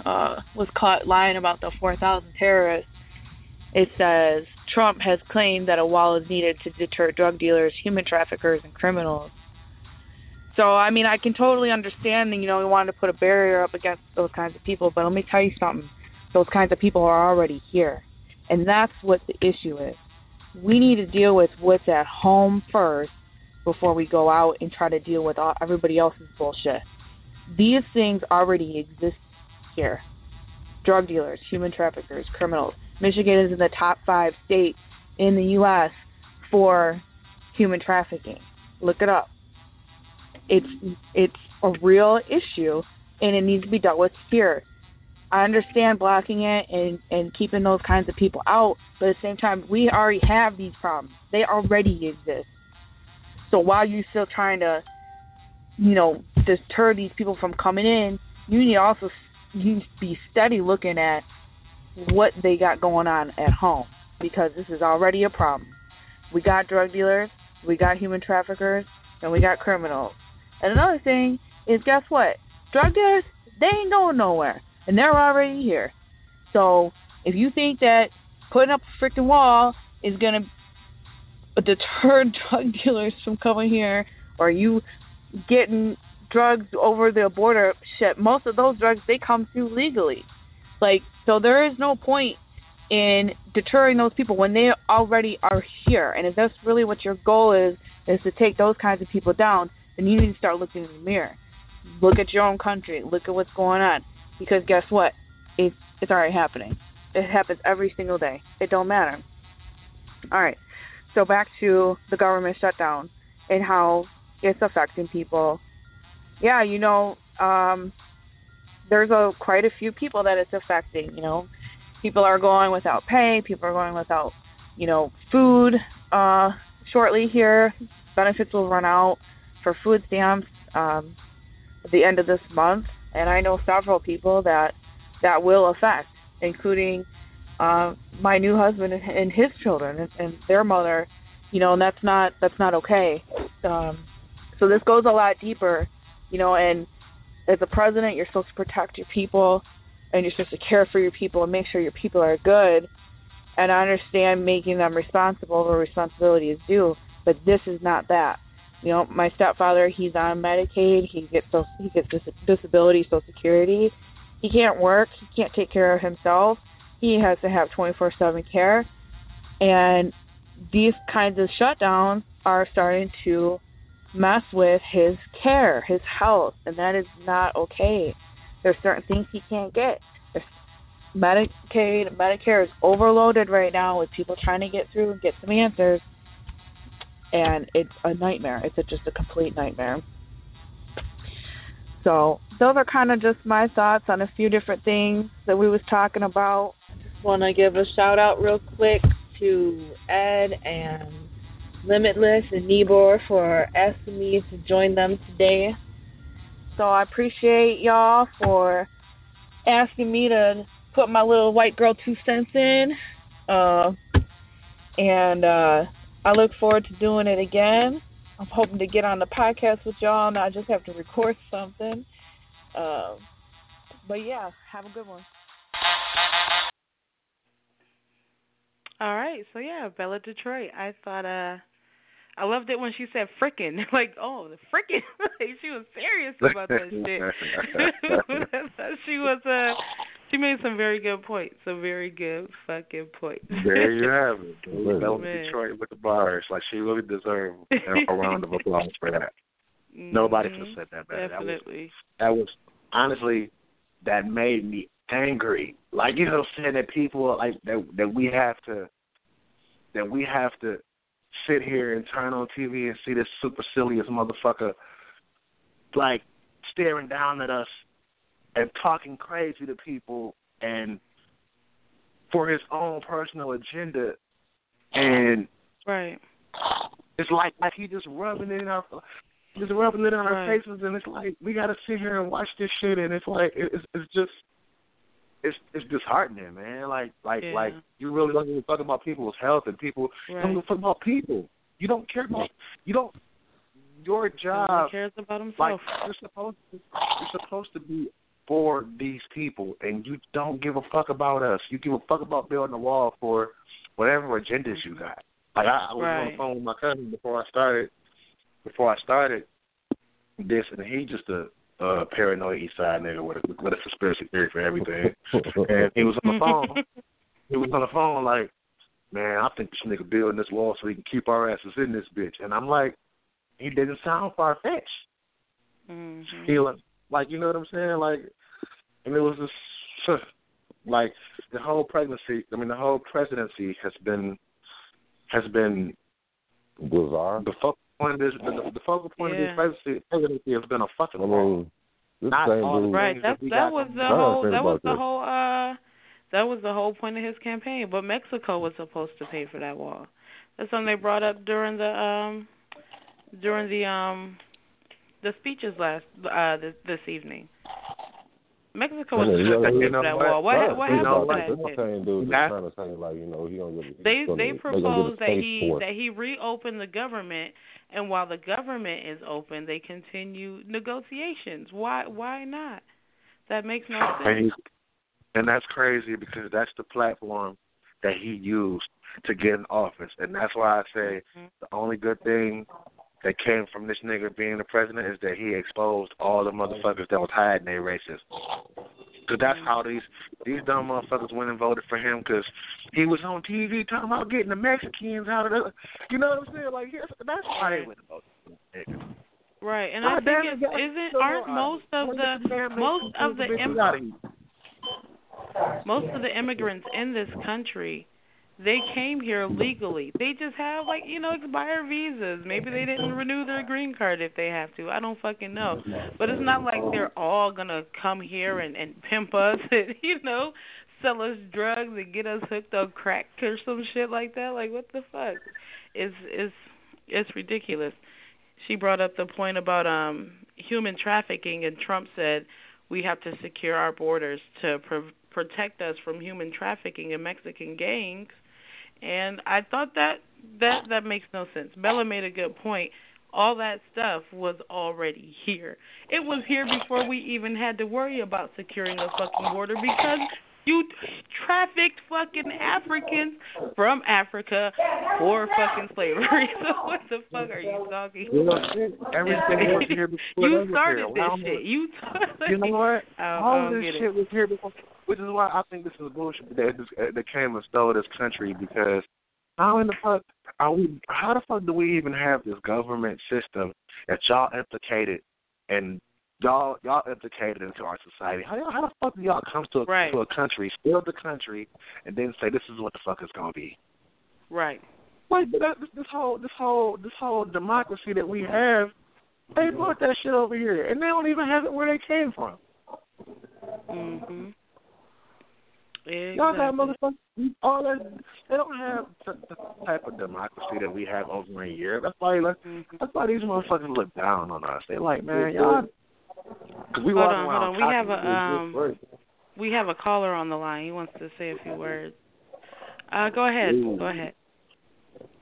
uh, was caught lying about the 4,000 terrorists. It says Trump has claimed that a wall is needed to deter drug dealers, human traffickers, and criminals. So, I mean, I can totally understand, that you know, we wanted to put a barrier up against those kinds of people, but let me tell you something. Those kinds of people are already here. And that's what the issue is. We need to deal with what's at home first before we go out and try to deal with all, everybody else's bullshit. These things already exist here drug dealers, human traffickers, criminals. Michigan is in the top five states in the U.S. for human trafficking. Look it up. It's it's a real issue, and it needs to be dealt with here. I understand blocking it and and keeping those kinds of people out, but at the same time, we already have these problems. They already exist. So while you're still trying to, you know, deter these people from coming in, you need also you be steady looking at what they got going on at home because this is already a problem. We got drug dealers, we got human traffickers, and we got criminals. And another thing is, guess what? Drug dealers, they ain't going nowhere, and they're already here. So if you think that putting up a freaking wall is gonna deter drug dealers from coming here, or you getting drugs over the border, shit, most of those drugs they come through legally. Like, so there is no point in deterring those people when they already are here. And if that's really what your goal is, is to take those kinds of people down, then you need to start looking in the mirror. Look at your own country. Look at what's going on. Because guess what? It's it's already happening. It happens every single day. It don't matter. All right. So back to the government shutdown and how it's affecting people. Yeah, you know, um, there's a quite a few people that it's affecting. You know, people are going without pay. People are going without, you know, food. Uh, shortly here, benefits will run out for food stamps um, at the end of this month, and I know several people that that will affect, including uh, my new husband and his children and, and their mother. You know, and that's not that's not okay. Um, so this goes a lot deeper, you know. And as a president, you're supposed to protect your people, and you're supposed to care for your people and make sure your people are good. And I understand making them responsible where responsibility is due, but this is not that. You know, my stepfather, he's on Medicaid. He gets so he gets dis- disability, Social Security. He can't work. He can't take care of himself. He has to have 24/7 care, and these kinds of shutdowns are starting to mess with his care, his health, and that is not okay. There's certain things he can't get. Medicaid, Medicare is overloaded right now with people trying to get through and get some answers and it's a nightmare. It's a, just a complete nightmare. So those are kind of just my thoughts on a few different things that we was talking about. I just want to give a shout out real quick to Ed and Limitless and Nibor for asking me to join them today So I appreciate y'all for asking me to put my little white girl two cents in. Uh, and uh, I look forward to doing it again. I'm hoping to get on the podcast with y'all, and I just have to record something. Uh, but yeah, have a good one. All right, so yeah, Bella Detroit. I thought uh I loved it when she said frickin'. Like, oh, the frickin'. like, she was serious about that shit. she was uh she made some very good points. Some very good fucking points. There you have it. Bella Man. Detroit with the bars. Like she really deserved a round of applause for that. Nobody mm-hmm. could have said that better. That was that was honestly that made me angry. Like you know, saying that people like that that we have to that we have to sit here and turn on TV and see this supercilious motherfucker like staring down at us and talking crazy to people and for his own personal agenda and Right. it's like like he just rubbing it in our just rubbing it in our Right. faces and it's like we gotta sit here and watch this shit and it's like it's it's just it's it's disheartening, man. Like like Yeah. like you really don't give a fuck about people's health and people you don't give a fuck about people. You don't care about you don't your job one cares about like himself. you're supposed to you're supposed to be for these people and you don't give a fuck about us. You give a fuck about building a wall for whatever agendas you got. Like I, I was on the phone with my cousin before I started before I started this and he just a uh paranoid east side nigga with a with a conspiracy theory for everything. and he was on the phone he was on the phone like, Man, I think this nigga building this wall so he can keep our asses in this bitch and I'm like, he didn't sound far fetched. Mhm. Feeling like you know what I'm saying? Like and it was just like the whole pregnancy I mean the whole presidency has been has been Bizarre. the focal point of this the, the focal point Yeah. of this presidency, presidency has been a fucking I wall. mean, this Not same all the dude. Right. That that that was the whole that was the this. whole uh that was the whole point of his campaign. But Mexico was supposed to pay for that wall. That's something they brought up during the um during the um the speeches last uh this, this evening. Mexico was I mean, supposed to you know that what? wall. What Right, what you happened know, to like, that this shit? same dude that's That's- trying to say like, you know, he don't get. he's They gonna, they they're gonna get proposed that he that he reopen the government, and while the government is open, they continue negotiations. Why why not? That makes no sense. he's, and that's crazy because that's the platform that he used to get in office. And that's why I say Mhm. the only good thing that came from this nigga being the president is that he exposed all the motherfuckers that was hiding their racist. Because that's how these these dumb motherfuckers went and voted for him because he was on TV talking about getting the Mexicans out of the. You know what I'm saying? Like, yes, that's why they went and voted for him. Right, and God I think it's, isn't aren't I. most of the most of the Mexicans im- out of here. most of the immigrants in this country, they came here legally. They just have like you know expired visas. Maybe they didn't renew their green card if they have to. I don't fucking know. But it's not like they're all gonna come here and and pimp us and you know sell us drugs and get us hooked on crack or some shit like that. Like what the fuck? It's it's it's ridiculous. She brought up the point about um human trafficking and Trump said we have to secure our borders to pr- protect us from human trafficking and Mexican gangs. And I thought that that that makes no sense. Bella made a good point. All that stuff was already here. It was here before we even had to worry about securing a fucking border because you trafficked fucking Africans from Africa for fucking slavery. So what the fuck are you talking You know, about? shit, everything was here before You started this Well, shit. You You know what? All this get it. shit was here before, which is why I think this is bullshit that that came and stole this country because how in the fuck are we? How the fuck do we even have this government system that y'all implicated and y'all y'all implicated into our society? How y'all, how the fuck do y'all come to a, Right. to a country, steal the country, and then say this is what the fuck it's gonna be? Right. Like that, this, this whole this whole this whole democracy that we have, they brought that shit over here, and they don't even have it where they came from. Mhm. Y'all got Exactly. motherfuckers all that they don't have the the type of democracy that we have over in Europe. That's why like Mhm. that's why these motherfuckers look down on us. They like, man, y'all 'Cause we hold on, hold on. We have a um, we have a caller on the line. He wants to say a few words. Uh, go ahead. Go ahead.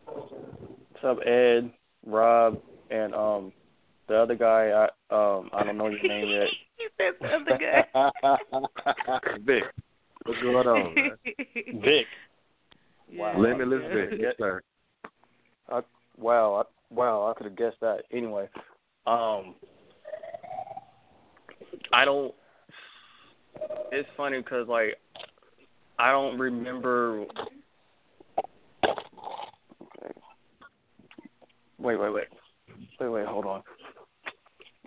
What's up, Ed, Rob, and um the other guy? I um I don't know your name yet. you said the other guy. Vic, what's going on, man? Vic. Yeah. Limitless Vic, yes sir. I, wow, I, wow, I could have guessed that. Anyway, um, I don't. It's funny because like I don't remember. Wait, wait, wait, wait, wait. Hold on.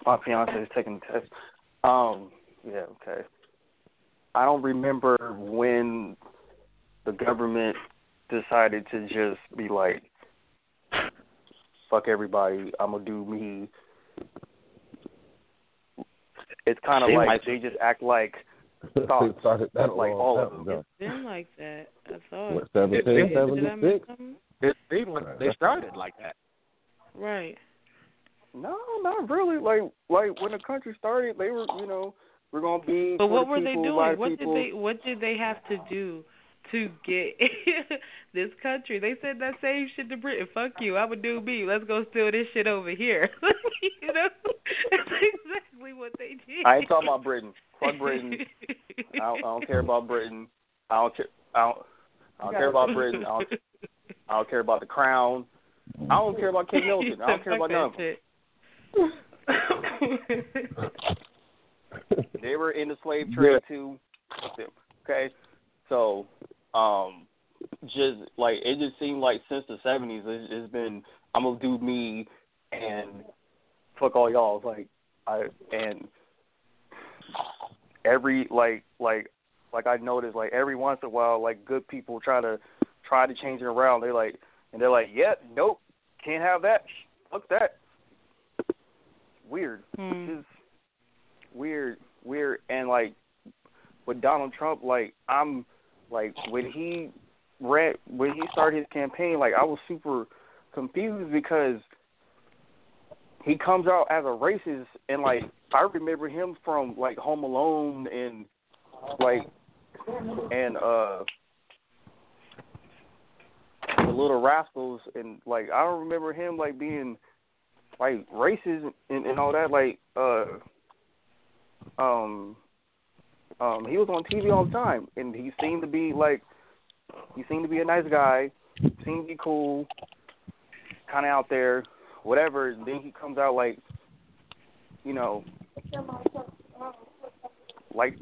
My fiance is taking the test. Um, yeah, okay. I don't remember when the government decided to just be like, fuck everybody, I'm gonna do me. It's kind of like, like- they just act like thoughts, started that like all time of them. ago. It's been like that. I thought. What, It- 17, it- Did I miss 76? It seemed like they started like that. Right. No, not really. Like, like when the country started, they were, you know, we're gonna be. But what were they people, by doing? What people. did they What did they have to do to get this country? They said that same shit to Britain. Fuck you. I would do me. Let's go steal this shit over here. you know, that's exactly what they did. I ain't talking about Britain. Fuck Britain. I don't, I don't care about Britain. I don't care. I don't. I don't care about Britain. I don't, I don't care about the crown. I don't care about Kate Middleton. I don't care about none of them. They were in the slave trade too. Okay, so um, just like it just seemed like since the seventies, it's, it's been I'm gonna do me and fuck all y'all. It's like I and every like like like I noticed like every once in a while like good people try to try to change it around. They're like and they're like, yeah, nope, can't have that. Fuck that. Weird. Hmm. Just weird, weird, and like with Donald Trump, like I'm like when he ran when he started his campaign, like I was super confused because he comes out as a racist, and like I remember him from like Home Alone and like and uh the Little Rascals, and like I don't remember him like being like racist and, and all that. Like uh um um he was on TV all the time and he seemed to be like he seemed to be a nice guy, seemed to be cool, kind of out there, whatever. Then he comes out like you know like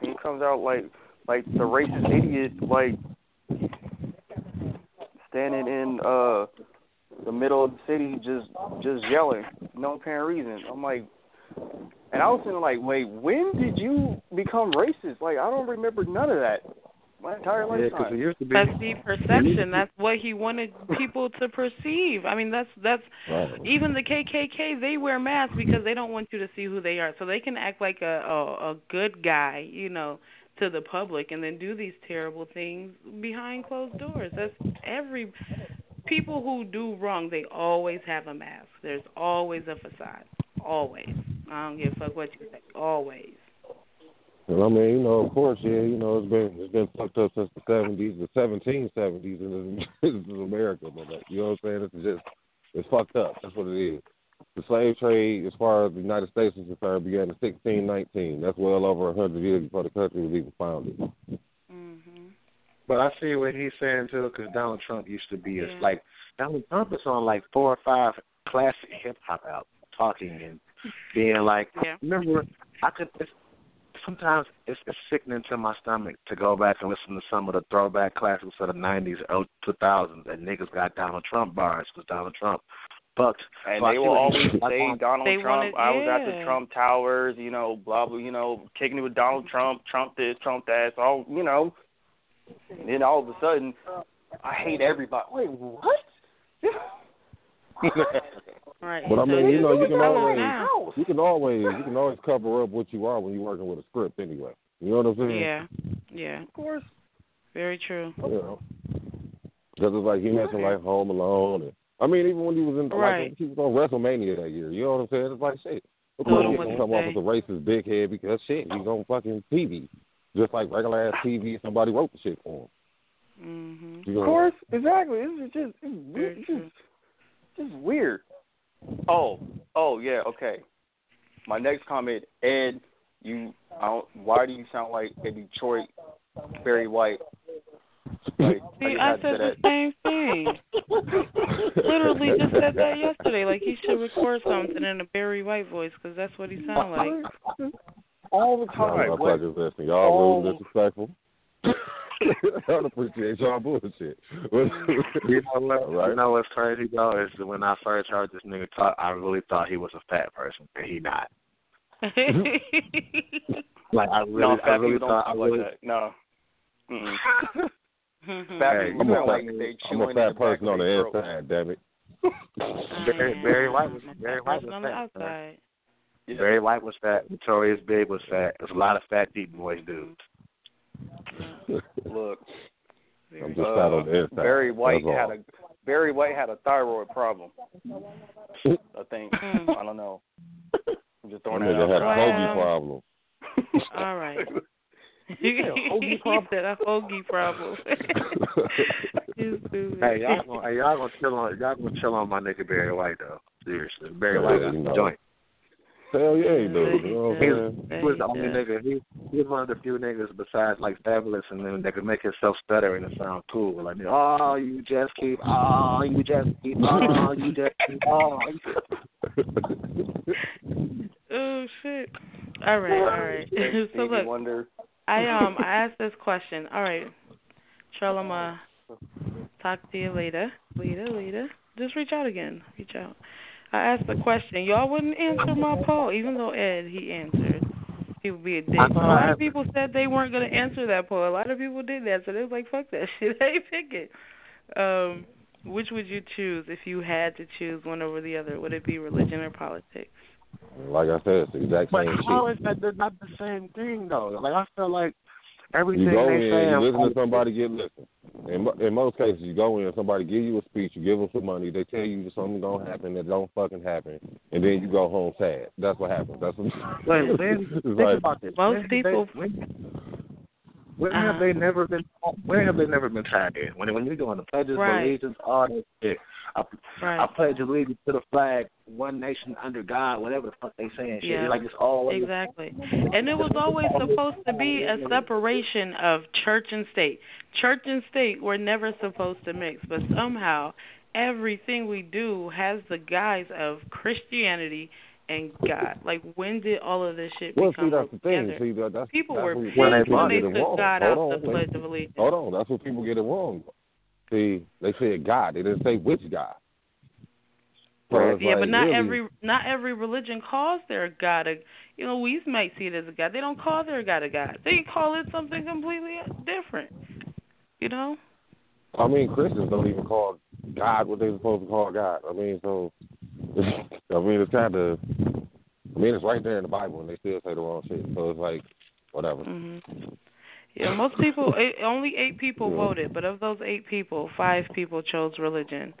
he comes out like like the racist idiot like standing in uh the middle of the city just just yelling no apparent reason i'm like and i was thinking like wait when did you become racist like i don't remember none of that my entire Yeah, 'cause lifetime it used to be. That's the perception. That's what he wanted people to perceive. I mean, that's that's Right. even the KKK. They wear masks because they don't want you to see who they are, so they can act like a a, a good guy, you know, to the public, and then do these terrible things behind closed doors. That's every people who do wrong. They always have a mask. There's always a facade. Always. I don't give a fuck what you say. Always. And I mean, you know, of course, yeah, you know, it's been it's been fucked up since the seventies, the seventeen seventies, and this, this is America, but like, you know what I'm saying? It's just it's fucked up. That's what it is. The slave trade, as far as the United States is concerned, began in sixteen nineteen. That's well over a hundred years before the country was even founded. Mhm. But I see what he's saying too, because Donald Trump used to be. It's Yeah. like Donald Trump is on like four or five classic hip hop out talking and being like, Yeah. remember, I could. It's, sometimes it's, it's sickening to my stomach to go back and listen to some of the throwback classics of the '90s, early 2000s, and niggas got Donald Trump bars because Donald Trump bucked. and So they see will always he's- say Donald They Trump. wanted- I was at the. Trump Towers, you know, blah blah, you know, kicking it with Donald Trump, Trump this, Trump that, it's all you know. And then all of a sudden, I hate everybody. Wait, what? Right. But I So mean, you know, you can always now. you can always you can always cover up what you are when you're working with a script anyway. You know what I'm saying? Yeah. Yeah. Of course. Very true. You know, because it's like he mentioned like Home Alone, and I mean even when he was in Right. like he was on WrestleMania that year. You know what I'm saying? It's like shit. Of course, he's gonna come off as a racist big head because shit, he's on fucking TV, just like regular ass TV. Somebody wrote the shit for him. Mhm. You Of course, exactly. It's just it's It's just, just weird. Oh, oh yeah, okay. My next comment, Ed, you, I don't, why do you sound like a Detroit Barry White? Like, See, just I had said say the same thing. Literally just said that yesterday. Like he should record something in a Barry White voice because that's what he sounds like. all the Y'all time. What- motherfuckers listen. Y'all really oh. disrespectful. I don't appreciate y'all bullshit. You know what? Right. You know what's crazy though is that when I first heard this nigga talk, I really thought he was a fat person, and he not. Like I really, no, I really thought I talk like No. Mm-mm. Fat Hey, people I'm a sound fat, like they I'm a chewing the fat person on the inside. Damn it. Mm-hmm. Barry, Barry White was Barry White was on fat. man. outside. Yeah. Barry White was fat. Notorious Big was fat. There's a lot of fat deep boys mm-hmm. dudes. Look, I'm just uh, fat on the inside. Barry White That's had all. a Barry White had a thyroid problem. I think. Mm. I don't know. I'm just That throwing that nigga out had a there. Wow. hoagie problem. All right. Yeah, hoagie he problem. said a hoagie problem. Hey, y'all gonna, hey, y'all gonna chill on y'all gonna chill on my nigga Barry White though. Seriously, Barry Yeah, White you got know. the joint. Hell yeah, he do. You know what He I'm saying? he was the only nigga. He, he was one of the few niggas besides like Fabolous and them that could make himself stutter and it sound cool. Like, oh, you just keep, oh, you just keep, oh, you just keep, oh. Oh shit. All right, all right. so look, Wonder. I um I asked this question. All right, Charles, I'm uh, talk to you later, later, later. Just reach out again. Reach out. I asked the question. Y'all wouldn't answer my poll, even though Ed he answered. He would be a dick. I A thought I lot of people said they weren't gonna answer that poll. A lot of people did that, so they was like, "Fuck that shit." They pick it. Um, which would you choose if you had to choose one over the other? Would it be religion or politics? Like I said, it's the exact But same how shit. is that they're not the same thing though? Like I feel like everything You go they in, say. you listen to somebody get listen. In, in most cases, you go in, somebody give you a speech, you give them some money, they tell you something gonna happen that don't fucking happen, and then you go home sad. That's what happens. That's what. Wait, when, it's think like, about this. Most when people- They, when, Uh-huh. have they never been? Where have they never been tied in? When when you're doing the pledges, Right. allegiance, all that shit. I, I pledge allegiance to the flag, one nation under God, whatever the fuck they saying. Shit. Yeah. Like it's all Exactly. And it was always supposed to be a separation of church and state. Church and state were never supposed to mix, but somehow everything we do has the guise of Christianity and God. Like when did all of this shit well, become see, that's the thing. See, that, that's People that's were pissed when people they get it took wrong. God Hold out on, the wait. Pledge of Allegiance. Hold on, that's what people get it wrong. See, they said God. They didn't say which God. So it's yeah, but not really, every not every religion calls their God a you know, we might see it as a God. They don't call their God a God. They call it something completely different. You know? I mean, Christians don't even call God what they're supposed to call God. I mean, so I mean, it's kind of. I mean, it's right there in the Bible, and they still say the wrong shit. So it's like, whatever. Mhm. Yeah, most people eight, only 8 people Yeah. voted, but of those 8 people, 5 people chose religion.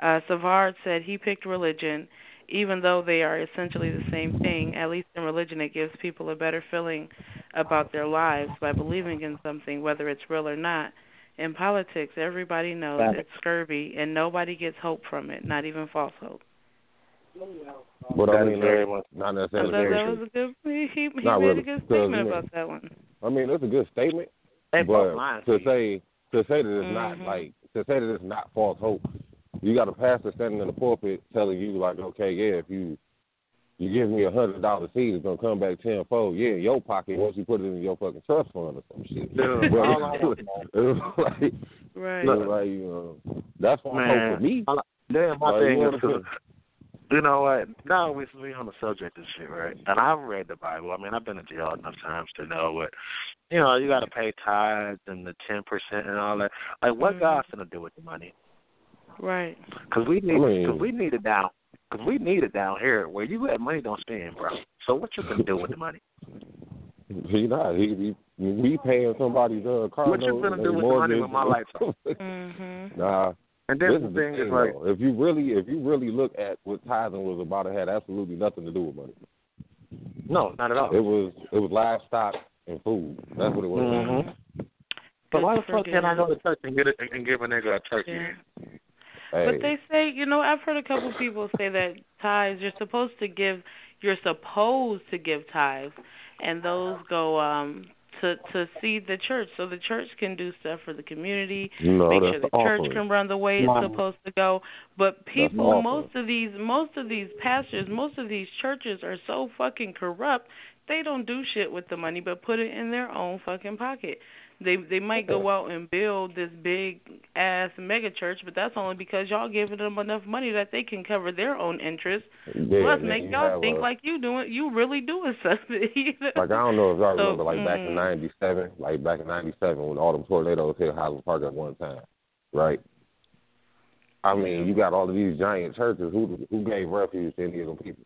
Uh Savard said he picked religion even though they are essentially the same thing. At least in religion it gives people a better feeling about their lives by believing in something whether it's real or not. In politics, everybody knows Right. it's scurvy and nobody gets hope from it, not even false hope. But I That is mean, very that's much- not I necessarily thought that was a good he he, he Not made really, a good statement I mean- about that one. I mean, that's a good statement. They but both lying to to say to say that it's not Mhm. like to say that it's not false hope, you got a pastor standing in the pulpit telling you like, okay, yeah, if you you give me a hundred dollar seed, it's gonna come back tenfold. Yeah, in your pocket once you put it in your fucking trust fund or some shit. Dude, But all I like, Right. like you know, that's false hope Man, for me. all I- my Like, thing you is, wanna 'cause, you know what? Now we we on the subject of shit, right? And I've read the Bible. I mean, I've been to jail enough times to know what, you know, you got to pay tithes and the ten percent and all that. Like, what Mhm. God's gonna do with the money? Right. Because we need, I mean- because we need it down, because we need it down here where you have money don't spend, bro. So what you gonna do with the money? He not. He, he we paying somebody's uh, car What you gonna do with the money mortgage with my and- lifetime? Mhm. nah. And This the is the thing is like, though. If you really, if you really look at what tithing was about, it had absolutely nothing to do with money. No, not at all. It was it was livestock and food. That's what it was. Mm-hmm. But why the fuck forget. can't I go to church and get a, and give a nigga a turkey? Yeah. Hey, But they say, you know, I've heard a couple people say that tithes you're supposed to give you're supposed to give tithes and those go um to to see the church so the church can do stuff for the community, no, make sure the the church can run the way Wow. it's supposed to go. But people most of these most of these pastors, most of these churches are so fucking corrupt. They don't do shit with the money but put it in their own fucking pocket. They they might go out and build this big ass mega church, but that's only because y'all giving them enough money that they can cover their own interests. Yeah, Plus, then make y'all think a- like you doing, you really doing something. you know? Like I don't know if y'all So, remember, like back in mm. '97, like back in '97 when all them tornadoes hit Highland Park at one time, right? I mean, you got all of these giant churches. Who who gave refuge to any of them people?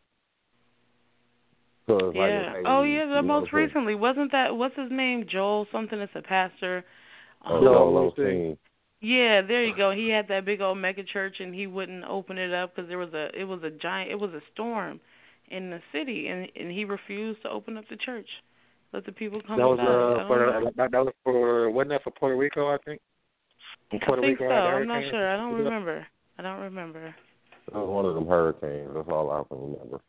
So it's like, yeah. okay, oh yeah, the most what I'm recently wasn't that what's his name? Joel something. It's a pastor. Oh, Um, Joel Osteen. Yeah, there you go. He had that big old mega church, and he wouldn't open it up because there was a it was a giant it was a storm in the city, and and he refused to open up the church. Let the people come That was uh for that, that was for wasn't that for Puerto Rico? I think. In Puerto I think Rico so. I'm not sure. I don't remember. I don't remember. It was one of them hurricanes. That's all I can remember.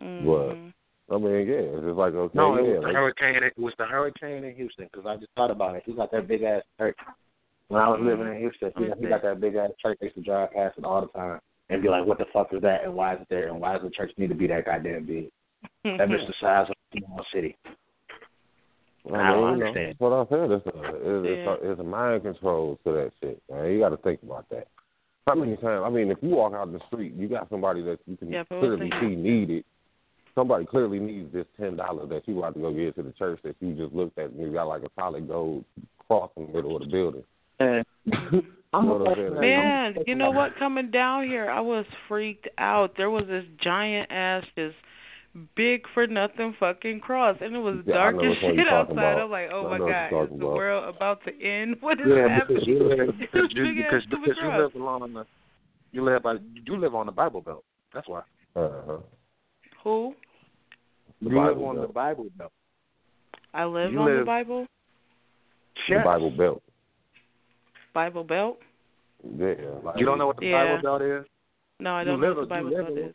Mhm. I mean, yeah, it's just like okay, No, it yeah, was the like, hurricane. It was the hurricane in Houston because I just thought about it. He got that big ass church. When I was living in Houston, he, he got that big ass church. I used to drive past it all the time and be like, "What the fuck is that? And why is it there? And why does the church need to be that goddamn big? That bitch the size of a small city." I, I don't mean, you know, understand. What I said. It's a, it's, Yeah. it's, a, it's a mind control to that shit, man. You got to think about that. How many times? I mean, if you walk out in the street, you got somebody that you can Yeah, clearly see needed. Somebody clearly needs this ten dollars that you about to go get to the church that you just looked at and you got like a solid gold cross in the middle of the building. And You know what I'm? Man, you know what? Coming down here, I was freaked out. There was this giant ass, this big for nothing fucking cross, and it was Yeah, dark know as shit outside. about. I'm like, oh I my know what you're god, is talking the about. world about to end? What is yeah, happening? because you live because you, because, because you live along the you live by you live on the Bible Belt. That's why Uh-huh. Who? The you live Bible on the Bible Belt. I live You on the live- Bible. The Bible Belt. Bible Belt. Yeah. Like, You don't know what the Yeah. Bible Belt is? No, I don't know live- what the Bible Belt in- is.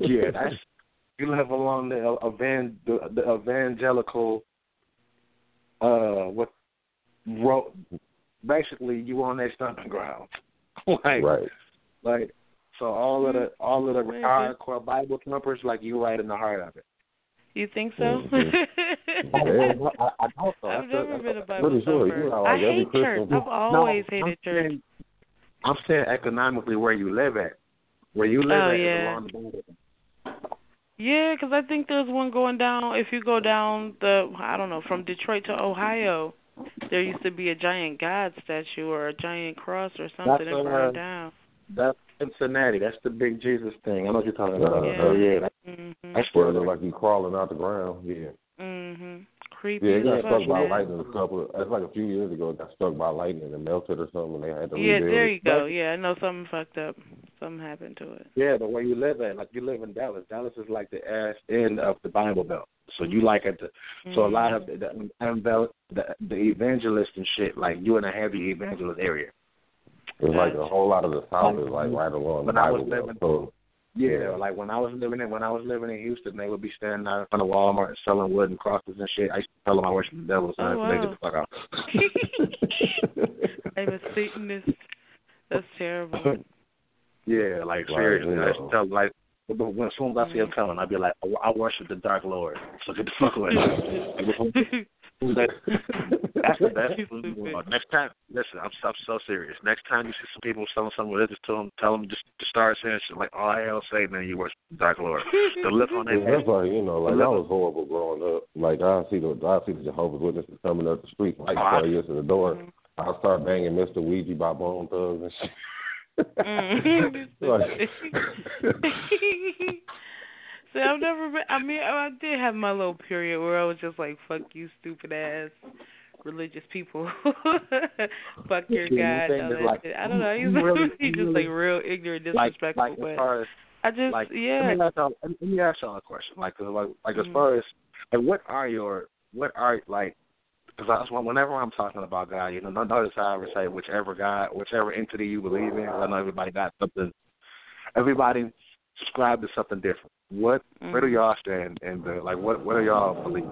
Yeah, that's you live along the evan the, the evangelical uh what road basically you on their stomping ground. like Right. like so all of the all of the Maybe. hardcore Bible thumpers like you right in the heart of it. You think so? Mhm. Yeah, I, I don't know. I've That's never a- been a Bible Pretty thumper. you know, I like every hate church. Christian- I've always No, hated I'm church. saying- I'm saying economically where you live at. Where you live Oh, at is yeah. along the border. Yeah, 'cause I think there's one going down. If you go down the, I don't know, from Detroit to Ohio, there used to be a giant God statue or a giant cross or something That's, that uh, burned down. That's Cincinnati. That's the big Jesus thing. I know what you're talking about. Yeah. So yeah, that, Mhm. that's Where it where look like you crawling out the ground. Yeah. Mhm. Creepy Yeah, it got as struck by man. lightning a couple. Of, that's like a few years ago. It got struck by lightning and melted or something. And they had to Yeah, rebuild there you go. Yeah, I know something fucked up. Something happened to it. Yeah, the way you live at, like you live in Dallas. Dallas is like the ass end of the Bible Belt. So you like at the so a lot of the the, the, the, the evangelists and shit, like you in a heavy evangelist area. It's like a whole lot of the south is like right along the When I Bible was living- So Yeah, like when I was living in when I was living in Houston, they would be standing out in front of Walmart selling wooden crosses and shit. I used to tell them I worship the devil, so Oh, wow. they get the fuck out. I'm a Satanist. That's terrible. Yeah, like Right, seriously, you I used know. to tell like when, as soon as I see him mm. coming, I'd be like, I, I worship the Dark Lord. So get the fuck away. That's the best. Next time, listen, I'm, I'm so serious. Next time you see some people selling something religious to them, tell them just to start saying shit like, "Oh hell, Satan," and you worship Dark Lord. The look on their Yeah, that's face. like you know, like that was horrible growing up. Like I see the I see the Jehovah's Witnesses coming up the street, like Oh, I- tell you to the door. I'll start banging Mr. Ouija by Bone Thugs and shit. Mm. Like- See, I've never been. I mean, I did have my little period where I was just like, "Fuck you, stupid ass religious people. Fuck your God." that like-. I don't know. He's, really- he's just like real ignorant, disrespectful. like as but far as I just like yeah. Let me ask y'all, let me ask y'all a question. Like, like, like as Mhm. far as like, what are your what are like? Because I just whenever I'm talking about God, you know, no- notice I ever say whichever God, whichever entity you believe in. 'cause I know everybody got something. Everybody subscribe to something different. What where do Mhm. y'all stand? And the, like, what what are y'all believing?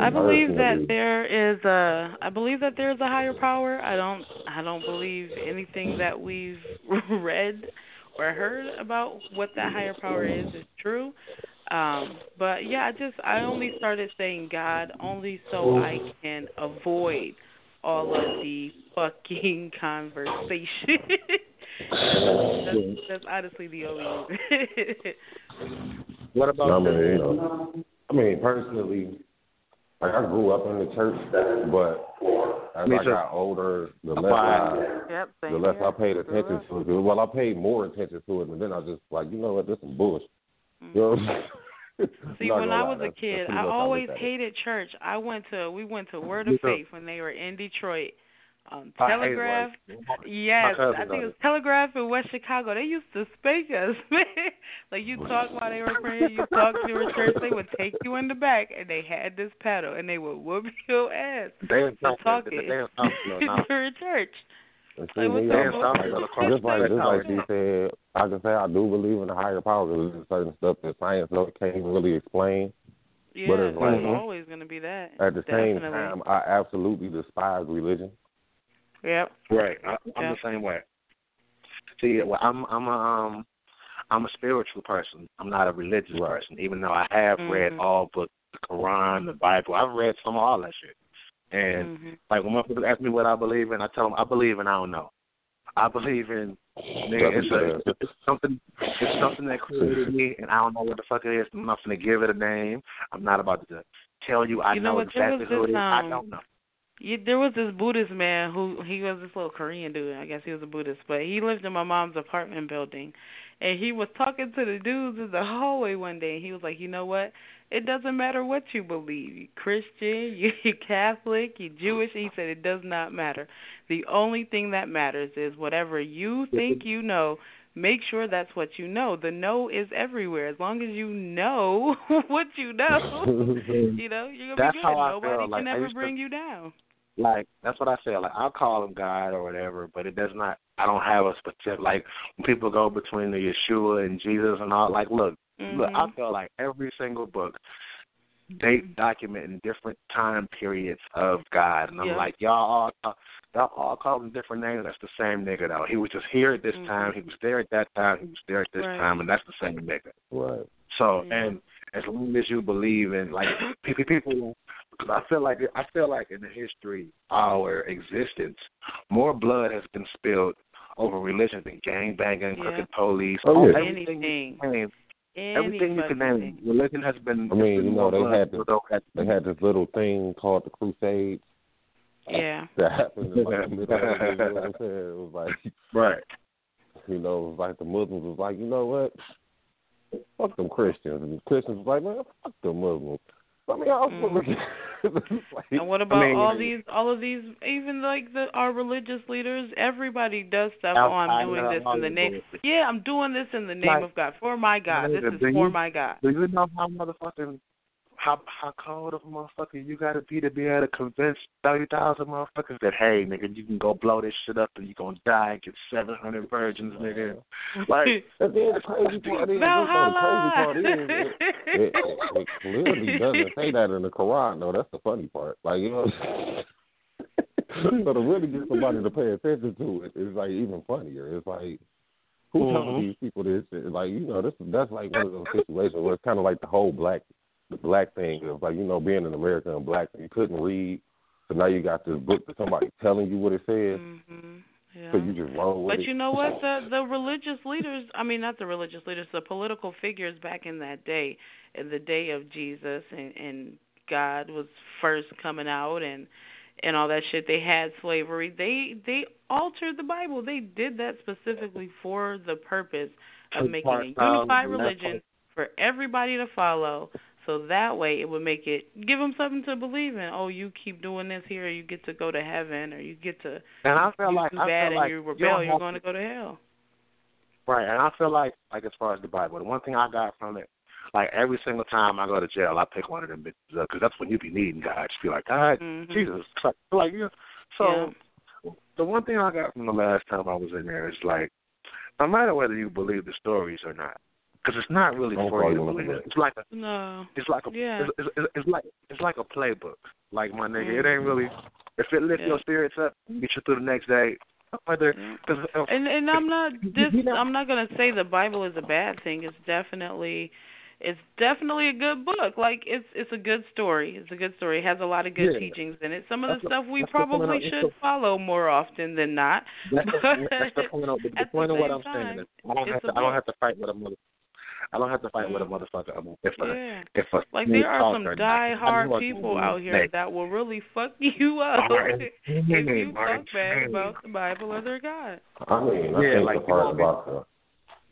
I believe that there is a I believe that there is a higher power. I don't I don't believe anything that we've read or heard about what that higher power is is true. Um but yeah, I just I only started saying God only so I can avoid all of the fucking conversation. That's, that's honestly the only reason. What I about mean, you know, I mean, personally, like I grew up in the church, but as Me I too. got older, the less I, Yep, the less here. I paid attention to it. Well, I paid more attention to it, and then I was just like, you know what, this some bullshit. You know what I'm saying? Mm-hmm. See, I'm not when gonna I lie, was a that's- that's kid, I always look at it. hated church. I went to we went to Word of. Faith when they were in Detroit. Um, Telegraph. like, Yes, I think does it was it. Telegraph in West Chicago. They used to spank us, like you talk while they were praying, you talk to your church. They would take you in the back, and they had this paddle, and they would whoop your ass They in for South- talking they in Southfield now. during church. And see, Like, what me, I'm- fuck? They in Southfield just like just like she said, I can say I do believe in a higher power because there's certain stuff that science no can't really explain. Yeah, But it's like- always gonna be that. At the same time, I absolutely despise religion. Yep. Right. I, I'm Yeah. the same way. See, well, I'm I'm a um I'm a spiritual person. I'm not a religious person, even though I have read Mhm. all books, the Quran, the Bible. I've read some of all that shit. And Mhm. like when my people ask me what I believe in, I tell them I believe in I don't know. I believe in nigga, it's, a, it's something it's something that created me and I don't know what the fuck it is. I'm not gonna give it a name. I'm not about to tell you I You know what, there exactly was who it is. this, is. I um, don't know. Yeah, there was this Buddhist man who he was this little Korean dude. I guess he was a Buddhist, but he lived in my mom's apartment building, and he was talking to the dudes in the hallway one day. And he was like, "You know what? It doesn't matter what you believe. You Christian, you you Catholic, you Jewish." He said it does not matter. The only thing that matters is whatever you think you know. Make sure that's what you know. The know is everywhere. As long as you know what you know, you know you're gonna That's be good. Nobody. Like, can I ever used to- bring you down. Like that's what I say. Like I'll call him God or whatever, but it does not. I don't have a specific like when people go between the Yeshua and Jesus and all. Like, look, look. I Mhm. feel like every single book they document in different time periods of God, and I'm Yeah. like, y'all all y'all all call him different names. That's the same nigga though. He was just here at this Mhm. time. He was there at that time. He was there at this Right. time, and that's the same nigga. Right. So Yeah. and as long as you believe in like people, people, because I feel like I feel like in the history of our existence, more blood has been spilled over religion than gang banging, Yeah. crooked police, Oh, yeah. everything Anything. you can name. Any Everything you can name. thing. Religion has been. I mean, you know, they had spilled the- over that- They had this little thing called the Crusades Yeah. that happened in like the middle of the, you know what I'm saying? It was like right. you know, it was like the Muslims was like, you know what? Fuck them Christians. And the Christians was like, man, fuck them Muslims. I mean, I was Mm. like, And what about mean, all these, all of these, even like the our religious leaders? Everybody does stuff. Oh, I'm doing this in the name. Yeah, I'm doing this in the name Like- of God for my God. This is do for you- my God. Do you know how motherfucking how how cold of a motherfucker you gotta be to be able to convince thirty thousand motherfuckers that hey nigga you can go blow this shit up and you gonna die and get seven hundred virgins nigga. Like And then the crazy part is, you know, the crazy part is, it, it, it, it clearly doesn't say that in the Quran. though. that's the funny part. Like, you know, so to really get somebody to pay attention to it is like even funnier. It's like, who Mhm. telling these people this? Shit? Like, you know, this that's like one of those situations where it's kind of like the whole black, the black thing of like, you know, being an American and black, you couldn't read, so now you got this book that somebody telling you what it says, hmm Yeah. so you just roll with But it. you know what? The the religious leaders, I mean not the religious leaders, the political figures back in that day, in the day of Jesus and and God was first coming out and and all that shit. They had slavery. They they altered the Bible. They did that specifically for the purpose of making a unified religion for everybody to follow. So that way it would make it give them something to believe in. Oh, you keep doing this here, you get to go to heaven, or you get to and I feel like I bad feel like and you you rebel, don't you're going to go to hell. Right, and I feel like like as far as the Bible, the one thing I got from it, like every single time I go to jail, I pick one of them bitches up because that's when you be needing God. Just be like, God, Mhm. Jesus, like, like you. So the one thing I got from the last time I was in there is like, no matter whether you believe the stories or not, because it's not really Don't for you to you believe. one. It's like a No. it's like a Yeah. it's, it's, it's like it's like a playbook. Like my nigga, it Mhm. ain't really if it lifts Yeah. your spirits up, get you through the next day. Whether cause, uh, And and I'm not this you know- I'm not gonna say the Bible is a bad thing. It's definitely it's definitely a good book. Like it's it's a good story. It's a good story. It has a lot of good Yeah. teachings in it. Some of That's the the- stuff we that's the point probably should the- follow more often than not. That's the, But that's the point of the, the point of what I'm time, saying is I don't have to a I don't have to fight with a mother I don't have to fight with a motherfucker um, if a Yeah. if a Like there are some talker, die-hard people out here snake. that will really fuck you up Martin, if you Martin, talk bad about the Bible or their God. I mean, I Yeah, think like, the part about the,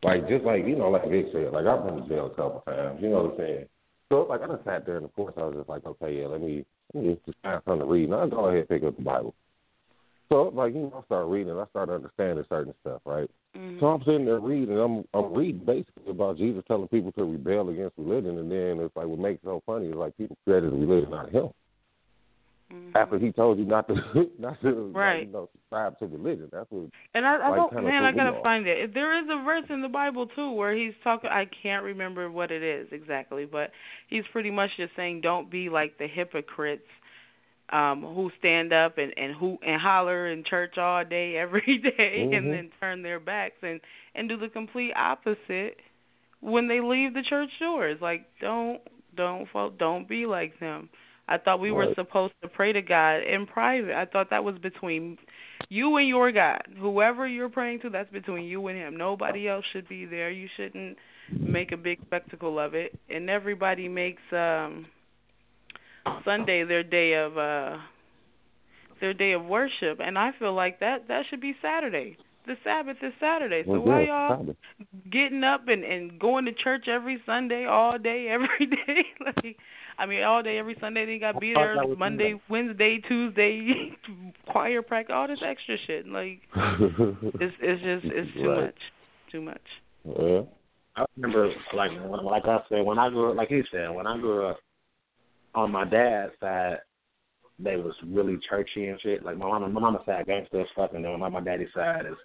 like just like you know, like Vic said, like I've been to jail a couple times. You know what I'm saying? So like I just sat there, and of course I was just like, okay, yeah, let me let me just find something to read, and I go ahead and pick up the Bible. So like you know, I start reading, and I start understanding certain stuff, right? Mhm. So I'm sitting there reading, I'm I'm reading basically about Jesus telling people to rebel against religion, and then it's like what makes it so funny is like people created religion out of him Mhm. after he told you not to not to like, Right. you know subscribe to religion. That's what And I, I like, don't, man, I gotta find it. There is a verse in the Bible too where he's talking. I can't remember what it is exactly, but he's pretty much just saying, don't be like the hypocrites, um, who stand up and and who and holler in church all day every day, Mhm. and then turn their backs and and do the complete opposite when they leave the church doors. Like, don't don't don't be like them. I thought we were supposed to pray to God in private. I thought that was between you and your God. Whoever you're praying to, that's between you and him. Nobody else should be there. You shouldn't make a big spectacle of it. And everybody makes um Sunday their day of uh their day of worship and I feel like that that should be Saturday. The Sabbath is Saturday. So Well, why y'all Sabbath. getting up and and going to church every Sunday, all day, every day. like, I mean, all day, every Sunday. They got to be thought there Monday, Wednesday, Tuesday, choir practice, all this extra shit. Like, it's it's just it's too Right. much, too much. Yeah. I remember, like, when, like I said, when I grew up, like he said, when I grew up, on my dad's side, they was really churchy and shit. Like my mama, my mama's side gangster as fuck, and then my my daddy's side is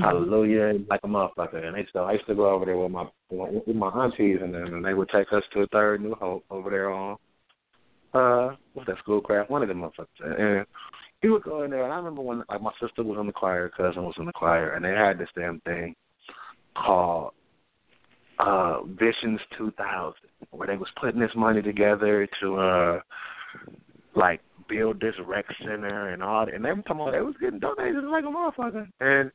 hallelujah like a motherfucker. And they still, I used to go over there with my with my aunties and them, and they would take us to a third New Hope over there on uh what's that schoolcraft, one of them motherfuckers. And he would go in there, and I remember when like my sister was in the choir, cousin was in the choir, and they had this damn thing called uh Visions 2000, where they was putting this money together to uh like build this rec center and all that. And every time they was getting donations like a motherfucker. And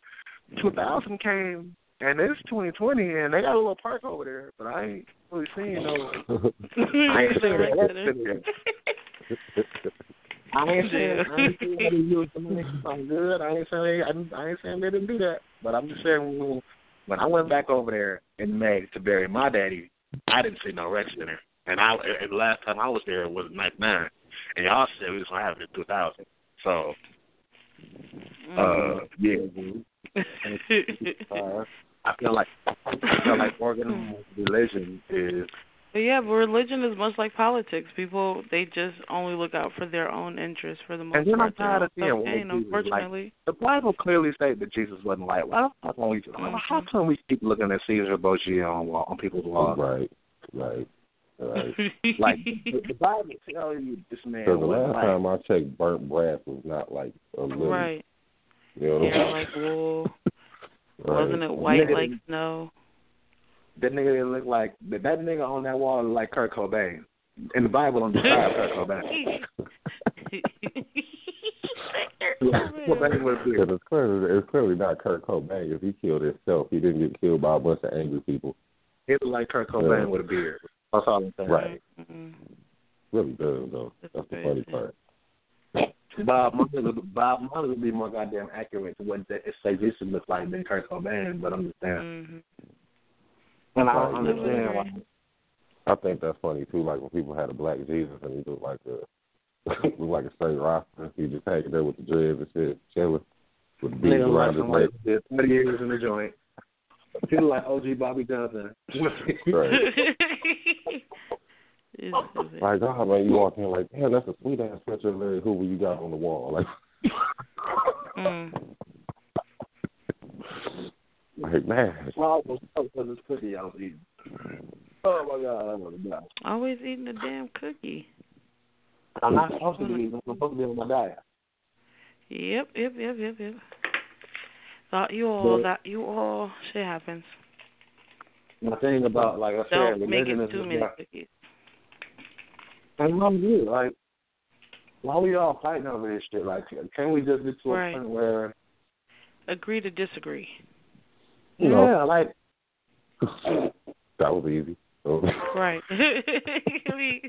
2000 came, and it's 2020, and they got a little park over there, but I ain't really seen no. I ain't seen Rec that center. I ain't saying I ain't saying they used the money for something good. I ain't saying I, didn't- I ain't saying they didn't do that. But I'm just saying when, when I went back over there in May to bury my daddy, I didn't see no rec center. And I and the last time I was there was '99, and y'all said we was gonna have it in 2000. So, uh, yeah. uh, I feel like I feel like organized religion is But yeah, but religion is much like politics. People they just only look out for their own interests for the most And then I'm part. Their tired of seeing self-gain, white like- unfortunately. the Bible clearly states that Jesus wasn't white. Why the fuck we, how mm-hmm. come we keep looking at Caesar Borgia on wall, on people's walls? Right, right, right. Like the, the Bible tells you this man Because the last white. time I checked, burnt brass was not like a little. right. You know what Hair I'm like wool. Right. Wasn't it white Nigga- like snow? That nigga look like that, that nigga on that wall look like Kurt Cobain. In the Bible, on the side, Kurt Cobain. Kurt Cobain with a beard. Because it's clearly, it's clearly not Kurt Cobain. If he killed himself, he didn't get killed by a bunch of angry people. He look like Kurt Cobain Yeah. with a beard. That's all I'm saying. Right. Mm-mm. Really does though. That's the funny part. Bob Marley would Bob Marley would be more goddamn accurate to what it say looks like than Kurt Cobain, but I'm just saying. Mhm. And I don't understand why I think that's funny too. Like when people had a black Jesus and he looked like a looked like a straight roster. He just hanging there with the dreads and shit, chilling with the beads around his somebody neck. did thirty years in the joint. People like OG Bobby Johnson. Right. It's- Like, God, man, you walk in like, damn, that's a sweet ass picture of Larry Hoover you got on the wall. Like, mm. Like man, Well, I was for this cookie I was eating. Oh my God, I want to die. Always eating the damn cookie. I'm not supposed to be. I'm supposed to be on my diet. Yep, yep, yep, yep, yep. Thought you all But- that you all shit happens. My thing about, like I said, Don't make religion it is too just many cookies. And I'm good. Like, why we all fighting over this shit? Like, can we just get to a Right. point where, Agree to disagree. You know. yeah, like, that was easy. Right. I mean,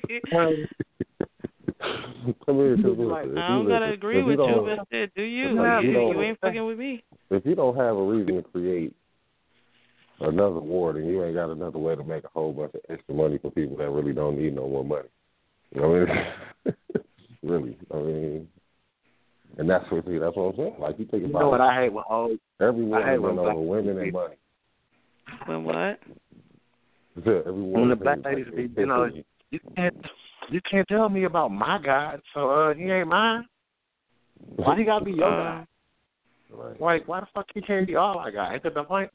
because I don't gotta agree with you, but shit, do you? Like, you, you you ain't fucking with me. if you don't have a reason to create another war, then you ain't got another way to make a whole bunch of extra money for people that really don't need no more money. You know what I mean? really, I mean, and that's what that's what I'm saying. Like you think you about know what I hate when all every war I hate when over women and money. When what? Every war when the black like ladies be, you know, you can't, you can't tell me about my God, so uh, he ain't mine. Why he gotta be your God? Right. Like, why the fuck he can't be all I got? Ain't that the point?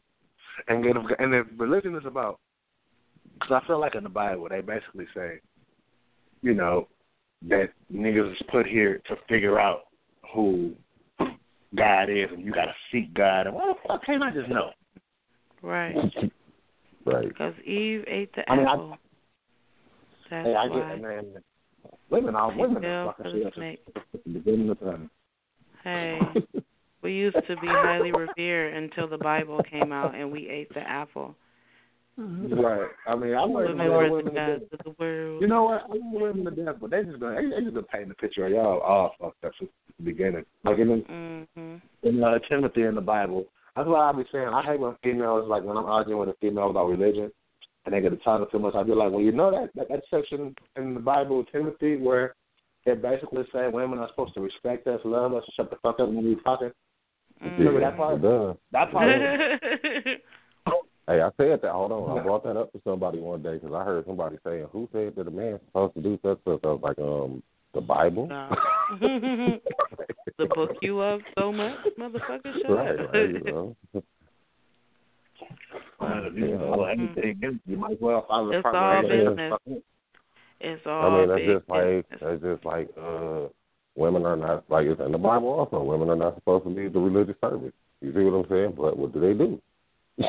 And then, and if religion is about, because I feel like in the Bible they basically say, you know, that niggas is put here to figure out who God is, and you got to seek God. And why the fuck can't I just know? Right. Right. Because Eve ate the I mean, I- apple. That's hey, I why. get man. Women are women Fell are for fucking the shit. snake. At the beginning of time. Hey, we used to be highly revered until the Bible came out and we ate the apple. Right. I mean, I wouldn't Women women to death. the world. You know what? I love women to death, but they just gonna they, they just gonna paint the picture of y'all all fucked up since the beginning. Like in Mhm. in uh, Timothy in the Bible. That's why I be saying I hate when females like when I'm arguing with a female about religion and they get to talk too much. I be like, well, you know that that, that section in the Bible Timothy where it basically say women are supposed to respect us, love us, shut the fuck up when we talking. Remember that part? It does. That part. Hey, I said that. Hold on, I brought that up to somebody one day because I heard somebody saying, "Who said that a man's supposed to do such stuff?" I was like, "Um, the Bible." No. the book you love so much, motherfucker. Shut right, up. right, you know. Uh, you know, anything, you might as well follow the It's all business. regulations. It's I mean, that's big just like that's just like uh, women are not like it's in the Bible also. Women are not supposed to lead the religious service. You see what I'm saying? But what do they do?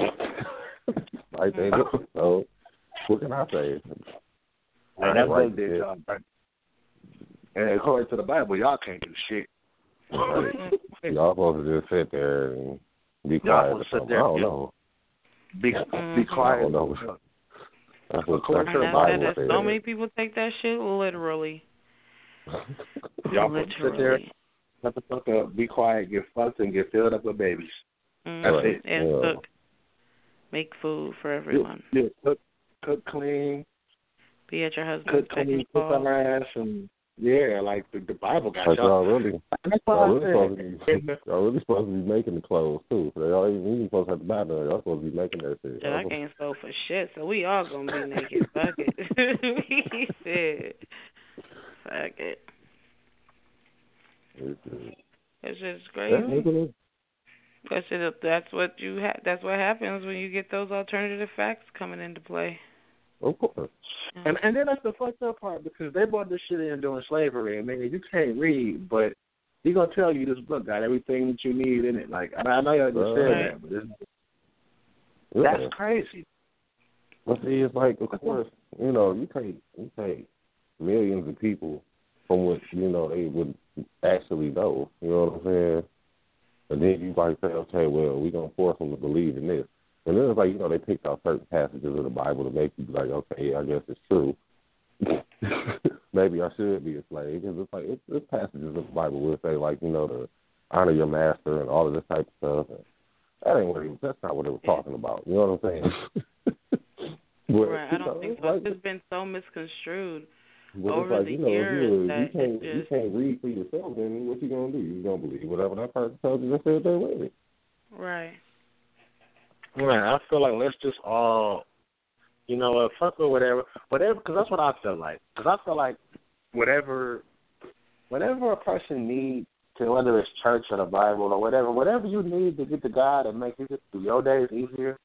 like they do. So what can I say? Hey, that Right, book did yeah. y'all right. And according to the Bible, y'all can't do shit. Right. Y'all supposed to just sit there and be Y'all quiet or supposed to sit something. there I don't know. Be be quiet. I don't know. That's what, According that's to the the Bible that, that, so says. many people take that shit literally. Y'all supposed to sit there, literally. shut the fuck up, be quiet, get fucked, and get filled up with babies. Mhm. That's it. And Yeah. cook. Make food for everyone. Yeah, cook, cook clean, Be at your cook husband's clean, second cook call. on ass, and yeah, like the, the Bible got But y'all. y'all really, That's why y'all I really supposed to said. be, y'all really supposed to be making the clothes too. So y'all ain't even supposed to have to buy none. Y'all supposed to be making that shit. Shit, I can't sew for shit, so we all gonna be naked. Fuck it. we said, fuck it. It's just crazy. That's it. That's what you. Ha- that's what happens when you get those alternative facts coming into play. Of course. And and then that's the fucked up part because they brought this shit in during slavery, and man, you can't read, but he gonna tell you this book got everything that you need in it. Like I, I know you just said Right. that, but it's, Yeah. that's crazy. But see, it's like, of course, you know, you take you take millions of people from what you know they would actually know. You know what I'm saying? And then you might say, okay, well, we're gonna force them to believe in this. And then it's like, you know, they picked out certain passages of the Bible to make you be like, okay, I guess it's true. Maybe I should be a slave because it's like it's, it's passages of the Bible will say like, you know, to honor your master and all of this type of stuff. And that ain't what it, that's not what it was talking about. You know what I'm saying? But, right. I don't know, think so. like- It's just been so misconstrued. But over it's like, the you know, years if you, that you can't it you just- can't read for yourself, then what you gonna do? You gonna believe whatever that person tells you to say there with it. Right. Man, I feel like let's just all, you know, what, fuck with whatever, whatever, because that's what I feel like. Because I feel like whatever, whatever a person needs to, whether it's church or the Bible or whatever, whatever you need to get to God and make it through your days easier,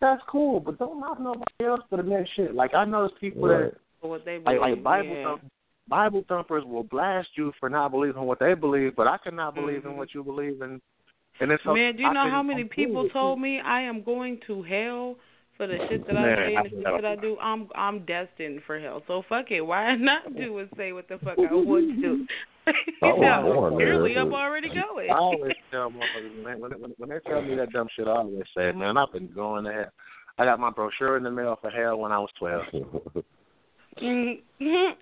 that's cool. But don't knock nobody else for the next shit. Like I know there's people right. that what they like, believe, like Bible yeah. thump, Bible thumpers will blast you for not believing what they believe, but I cannot believe mm-hmm. in what you believe in. And it's Man, do you I know how many people told me I am going to hell for the shit that Man, I say and the shit that I do? I'm I'm destined for hell. So fuck it. Why not do and say what the fuck I would do? I was Yeah, born there. Clearly, I'm already going. I always tell motherfuckers, man, when, when, when they tell me that dumb shit, I always say, man, I've been going to hell. I got my brochure in the mail for hell when I was 12. Mhm.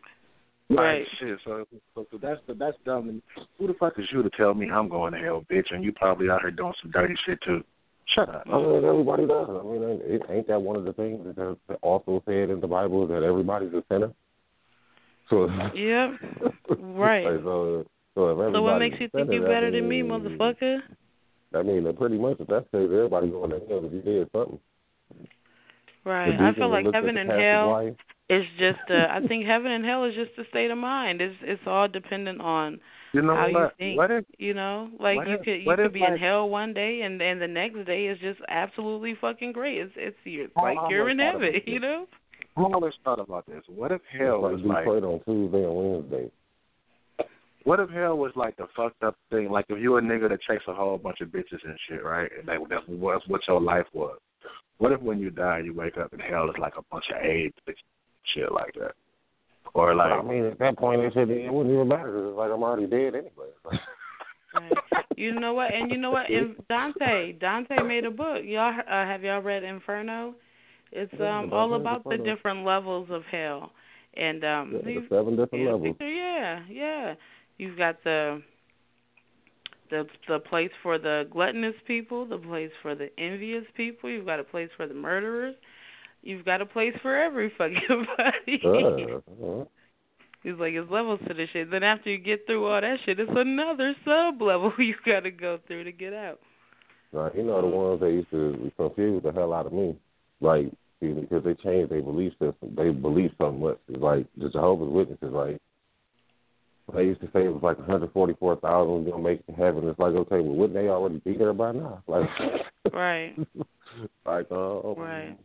Like, Right. shit, so, so, so that's that's dumb. And who the fuck is you to tell me I'm going to hell, bitch, and you probably out here doing some dirty shit too? Shut up. I mean, everybody does. I mean, it, ain't that one of the things that that also said in the Bible that everybody's a sinner? So Yep. Right. like, so, so if So what makes you think you're better than me, means- motherfucker? I mean, that pretty much if that's the case, everybody going to hell if you did something. Right. I feel like looked heaven and pastor's hell wife. Is just. Uh, I think heaven and hell is just a state of mind. It's it's all dependent on You know how you think. What if you know, like you if- could you could if, be in hell one day and and the next day is just absolutely fucking great. It's it's you're, like you're in heaven. You know. I always thought about this. What if hell was like? like Detroit on Tuesday and Wednesday. What if hell was like the fucked up thing? Like if you a nigga that chased a whole bunch of bitches and shit, right? And like that's what what your life was. What if when you die you wake up and hell is like a bunch of AIDS and shit like that? Or like I mean, at that point, they said it wouldn't even matter. 'cause It's like I'm already dead anyway. Right. You know what? And you know what? In Dante, Dante made a book. Y'all uh, have y'all read Inferno? It's um all about the different levels of hell. And um Yeah, the seven different yeah, levels. Yeah, yeah. You've got the the the place for the gluttonous people, the place for the envious people. You've got a place for the murderers. You've got a place for every fucking body. Uh, uh, He's like, it's levels to this shit. Then after you get through all that shit, it's another sub level you got to go through to get out. Now, you know the ones that used to confuse the hell out of me, like because they changed their belief system. They believe so much. It's like the Jehovah's Witnesses, like they used to say it was like 144,000 was gonna make heaven. It's like, okay, well, wouldn't they already be there by now? Like, Right. like, uh, Right.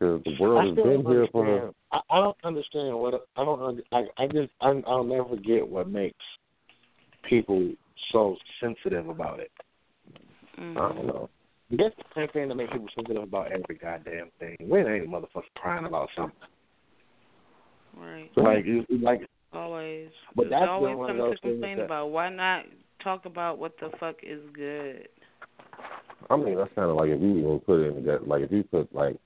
Because the world I has still been don't here for. understand. I, I don't understand what I don't. I I just I, I'll never get what makes people so sensitive about it. Mm-hmm. I don't know. That's the same thing that makes people sensitive about every goddamn thing. When ain't motherfuckers crying about something? Right. So like, like, Always. But There's that's always been one of something those to things complain that- about. Why not talk about what the fuck is good? I mean, that's kind of like if you even put it in that, like if you put like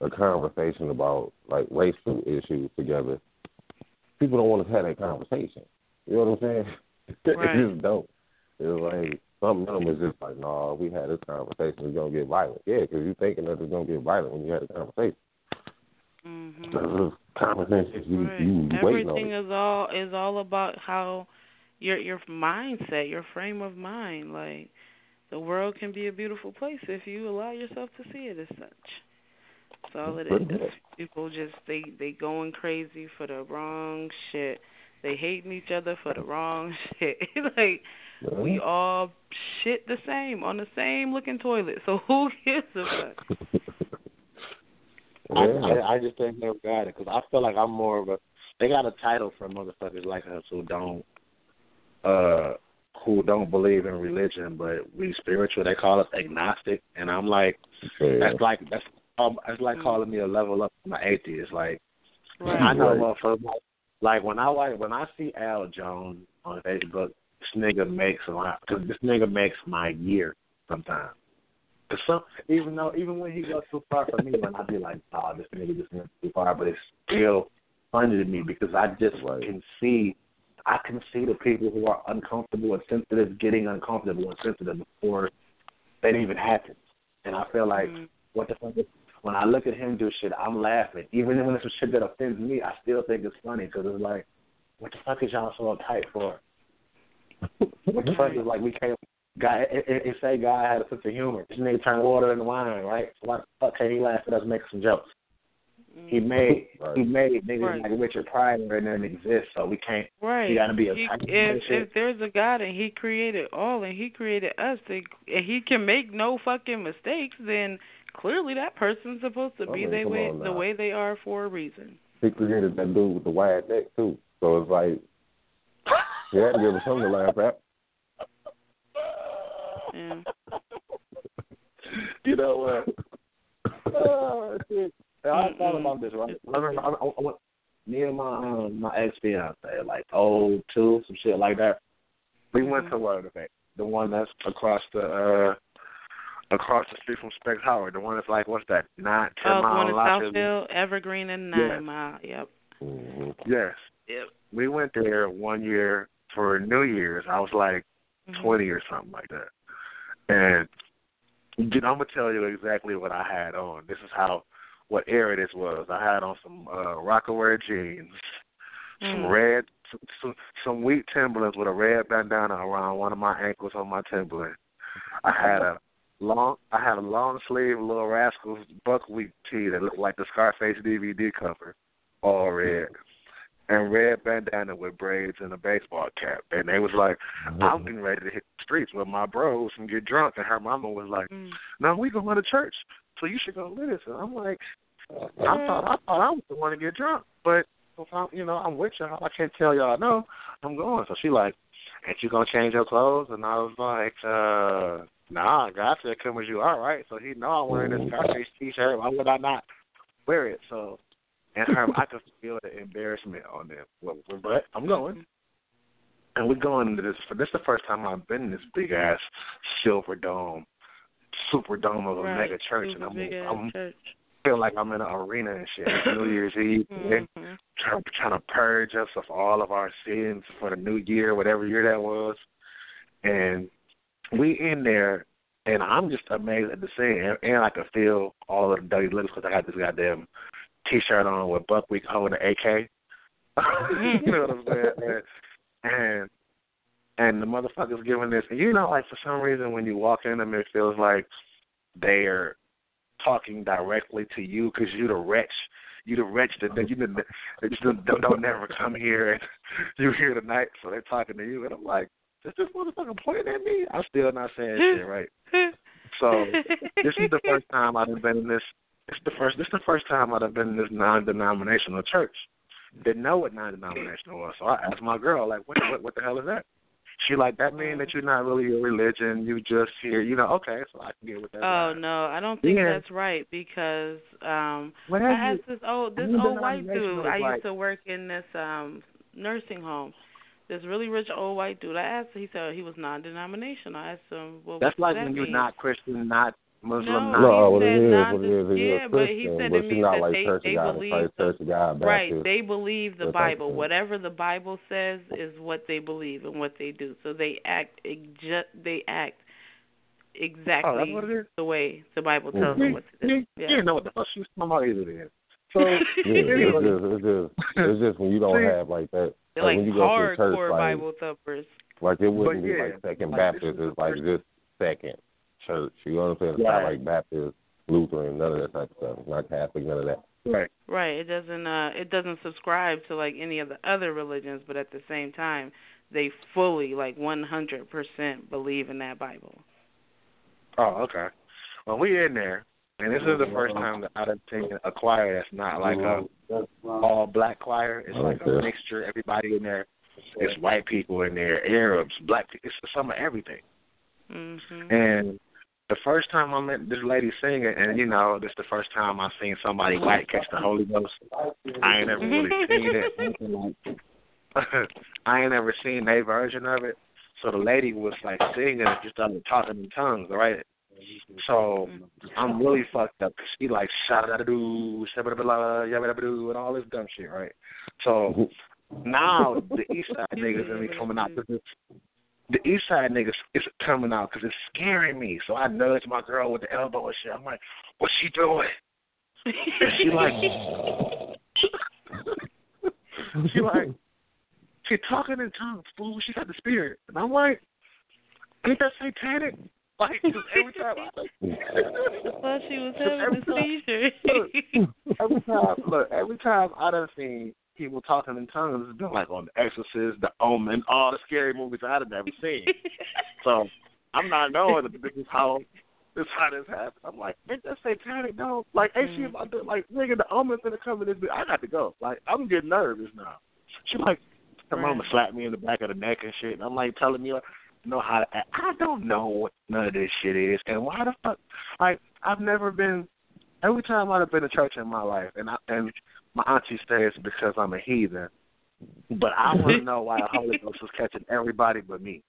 a conversation about like racial issues together, people don't want to have that conversation. You know what I'm saying? Right. they just don't. It's like some of them is just like, no, we had this conversation, it's gonna get violent. Yeah, because you're thinking that it's gonna get violent when you had a conversation. Mm-hmm. Common sense. You Right. you, you waiting on Everything is all is all about how your your mindset, your frame of mind. Like the world can be a beautiful place if you allow yourself to see it as such. That's all it Pretty is. People just they they going crazy for the wrong shit. They hating each other for the wrong shit. like we all shit the same on the same looking toilet. So who gives a fuck? I, I, I just ain't never got it because I feel like I'm more of a. They got a title for motherfuckers like us who don't, uh, who don't believe in religion, but we spiritual. They call us agnostic, and I'm like, Yeah. that's like that's um, that's like calling me a level up from an atheist. Like Right. I know Right. motherfuckers like, like when I like when I see Al Jones on Facebook, this nigga makes a lot because this nigga makes my year sometimes. Cause some, even though even when he goes too far for me, when I be like, oh, this nigga just went too far, but it's still funny to me because I just Right. can see, I can see the people who are uncomfortable and sensitive getting uncomfortable and sensitive before that even happens, and I feel like Mhm. what the fuck is when I look at him do shit, I'm laughing. Even when it's some shit that offends me, I still think it's funny because it's like, what the fuck is y'all so uptight for? what the fuck is like we can't guy, it, it, it say guy had a sense of humor. This nigga turned water into wine, right? So why the fuck can he laugh at us making some jokes? He mm-hmm. made Right. he made niggas Right. like Richard Pryor and them exist, so we can't. Right. You gotta be a He, if if there's a God and He created all and He created us, and and He can make no fucking mistakes, then clearly that person's supposed to I be mean, they way the way they are for a reason. He created that dude with the wide neck too. So it's like he had to give him something to laugh at. Yeah. you know what? oh, shit. I thought about this, right? I remember, I, I, I, went- me and my um, my ex fiance, like oh two, some shit like that. We went to what the the one that's across the uh across the street from Specs Howard, the one that's like what's that? Nine ten Oh, the mile one in lot Southfield, Evergreen, and Nine Yes. Mile. Yep. Mm-hmm. Yes. Yep. We went there one year for New Year's. I was like Mhm. twenty or something like that. And you know, I'm gonna tell you exactly what I had on. This is how what era this was. I had on some uh Rocawear jeans, some Mm. red some, some some wheat Timberlands with a red bandana around one of my ankles on my Timberland. I had a long I had a long sleeve little rascals buckwheat tee that looked like the Scarface DVD cover, all red. And red bandana with braids and a baseball cap. And they was like, I'm getting ready to hit the streets with my bros and get drunk and her mama was like, Mm. No, we going to church. So you should go with us. And I'm like I thought I thought I was the one to get drunk. But if I'm, you know, I'm with y'all. I can't tell y'all no. I'm going. So she like, Ain't you gonna change your clothes? And I was like, uh, nah, God said come as you are, right? So he know I'm wearing this Scarface t-shirt. Why would I not wear it? So, and her, I could feel the embarrassment on them. But I'm going. And we're going into this. for This is the first time I've been in this big ass silver dome, super dome of a Right. mega church, and I'm, I'm church. feel like I'm in an arena and shit. It's New Year's Eve, and Mhm. trying, trying to purge us of all of our sins for the new year, whatever year that was. And we in there, and I'm just amazed at the scene, and, and I can feel all of the dirty looks because I got this goddamn T-shirt on with Buckwheat holding an AK. you know what I'm saying? And, and the motherfuckers giving this, and you know, like for some reason when you walk in them, it feels like they're talking directly to you because you the wretch. You the wretch that that you didn't, that just don't, don't, don't never come here and you here tonight, so they're talking to you, and I'm like, is this motherfucker pointing at me? I'm still not saying shit right. So this is the first time I've been in this. It's the first. This is the first time I've been in this non-denominational church. Didn't know what non-denominational was, so I asked my girl, like, what, what, what the hell is that? She like that mean that you're not really a religion. You just here, you know? Okay, so I can get with that. Oh no, I don't think Yeah. that's right because um What I have you- asked this old this old white dude. I like- used to work in this um nursing home. This really rich old white dude. I asked him, he said he was non denominational. I asked him, Well That's like that when you're mean? not Christian, not Muslim, No, not. No, he what it said what it is, is yeah, a but he said but it you're means not that like they- Church of they God, believe Christ, the- Church of God, Right. Baptist. They believe the that type of Bible. Whatever the Bible says is what they believe and what they do. So they act exa- they act exactly Oh, that's what it is? the way the Bible tells You, them what to do. you, Yeah. you know what the fuck she was talking about either then. So Yeah, it's just, it's just, it's just when you don't See? have like that. Like like when you go to a church, like, Bible thumpers. like it wouldn't But be like Second like, this Baptist. It's like first- just Second Church. You know what I'm saying? It's not like Baptist, Lutheran, none of that type of stuff. It's not Catholic, none of that. right. Right. It doesn't uh it doesn't subscribe to like any of the other religions, but at the same time they fully like one hundred percent believe in that Bible. Oh, okay. Well, we in there, and this is the first time that I've seen a choir that's not like a all black choir. It's like a mixture. Everybody in there. It's white people in there, Arabs, black. people. It's some of everything. Mhm. And the first time I met this lady singing, and you know, this is the first time I seen somebody white catch the Holy Ghost. I ain't never really seen it. I ain't never seen a version of it. So the lady was like singing and just started talking in tongues, right? So mm-hmm. I'm really fucked up because she like shout shabba blah, and all this dumb shit, right? So mm-hmm. now the East Side niggas me coming out because the East Side niggas is coming out because it's scaring me. So I nudge my girl with the elbow and shit. I'm like, what's she doing? And she like, she like, she talking in tongues, fool. She got the spirit, and I'm like, ain't that satanic? Like just every time I I thought she was having every a time- seizure. every time look, every time I done seen people talking in tongues, it's been like on The Exorcist, The Omen, all the scary movies I'd have never seen. so I'm not knowing that this is how this how this happened. I'm like, ain't that satanic though? Like, ain't she mm. about to like nigga the omen's gonna come in this bitch. I got to go. Like, I'm getting nervous now. She like her Right. mama slapped me in the back of the neck and shit. And I'm like telling me like, know how to act. I don't know what none of this shit is and why the fuck like I've never been every time I've been to church in my life and I and my auntie says because I'm a heathen. But I want to know why the Holy Ghost was catching everybody but me.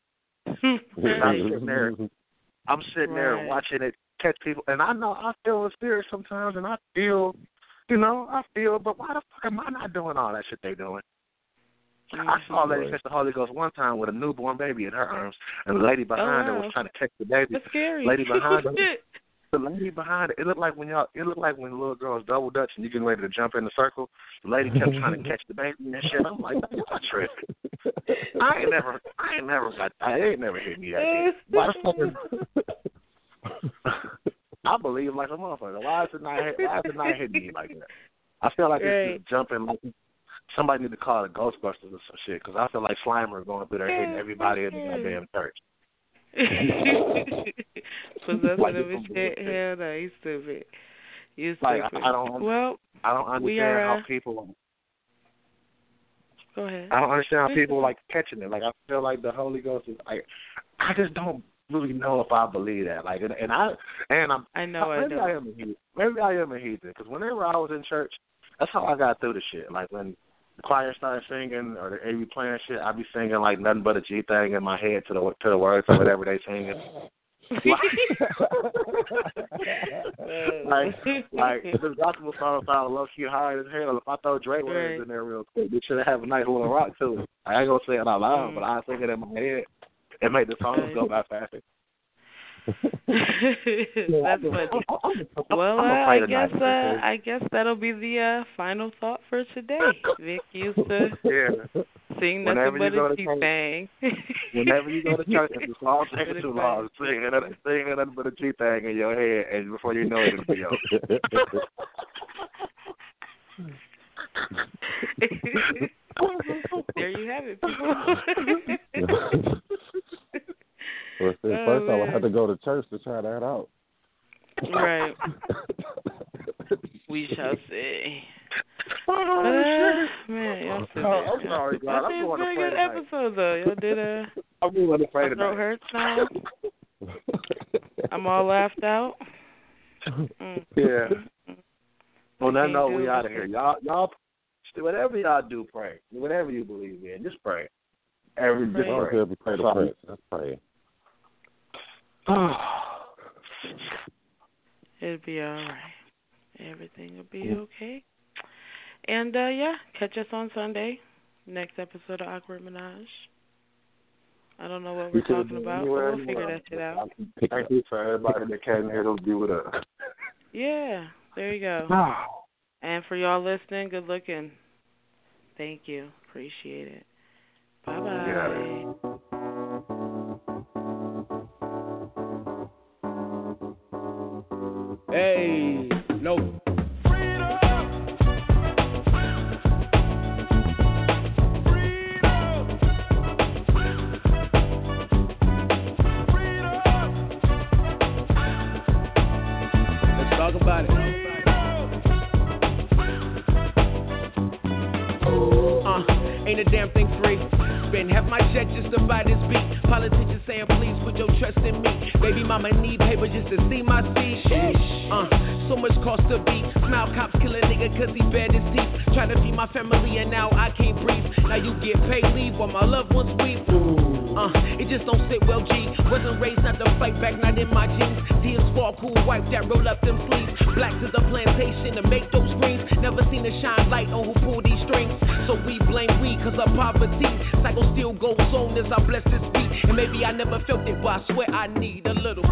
I'm sitting there, I'm sitting there Right. watching it catch people, and I know I feel the spirit sometimes, and I feel, you know, I feel. But why the fuck am I not doing all that shit they doing? I saw a lady catch the Holy Ghost one time with a newborn baby in her arms, and the lady behind her was oh, trying to catch the baby. That's scary. Lady behind her, the lady behind it, it looked like when y'all, it looked like when the little girls double dutch and you getting ready to jump in the circle. The lady kept trying to catch the baby and shit. I'm like, y'all tripping. I ain't never, I ain't never got, I ain't never hit me like that. Why the fuck is, I believe like a motherfucker. Why is it not, why is it not hitting me like that? I feel like it's Right. just jumping like somebody need to call the Ghostbusters or some shit because I feel like Slimer going through there hitting everybody in the goddamn church. Possessing Like of his shit. Hell no, you stupid. You Like, I- stupid. I don't- Well, I don't understand are, how uh, people go ahead. I don't understand how people like catching it. Like I feel like the Holy Ghost is like I just don't really know if I believe that. Like and, and I and I'm I know I maybe don't. I am a heathen. Maybe I am a heathen because whenever I was in church, that's how I got through the shit. Like when the choir started singing or the be playing shit, I'd be singing like nothing but a G thing in my head to the to the words of whatever they singing. like like this gospel song sound low key hard as hell. If I throw Dre words in there real quick, it should have a nice little rock to it. I ain't gonna say it out loud, Mm. but I sing it in my head. It make the song go by faster. That's funny. Well, uh, I'm I afraid of guess uh, I guess that'll be the uh, final thought for today. Vic used to Yeah. sing Whenever nothing you but go a to G church- bang. Whenever you go to church, if the song taking Really too quick. long, sing it, sing it nothing but a G thing in your head, and before you know it, it'll be over. there you have it, people. Well, see, Oh, first I would have to go to church to try that out. right. We shall see. Oh, Uh, man, y'all Oh, I'm sorry, God. I I'm think it's going a to pretty pray good tonight. episode though. Y'all did a I'm really afraid my of throat hurts now. I'm all laughed out. Mm. Yeah. On that Can't note, we it. out of here. Y'all, y'all, whatever y'all do, pray. Whatever you believe in, just pray. Every Pray. just I don't pray. care if you pray the prince. Let's pray. It'll be all right. Everything will be okay. And uh yeah, catch us on Sunday. Next episode of Awkward Menage. I don't know what we're talking about, but we'll figure that shit out. Thank you for everybody that came here to be with us. Yeah, there you go. And for y'all listening, good looking. Thank you. Appreciate it. Bye out of bye. Ain't a damn thing free. Spend half my check just to buy this beat. Politicians saying, please put your trust in me. Baby mama need paper just to see my seed. Uh, so much cost to beat. Smile cops kill a nigga cause he bared his teeth. Try to feed my family and now I can't breathe. Now you get paid leave while my loved ones weep. Uh, it just don't sit well, G. Wasn't raised not to fight back, not in my jeans. Tears fall cool, wipe that, roll up them sleeves. Black to the plantation to make those screams. Never seen a shine light on who pull these strings. So we blame we cause of poverty. Cycle still goes on as I bless this beat. And maybe I never felt it, but I swear I need a little.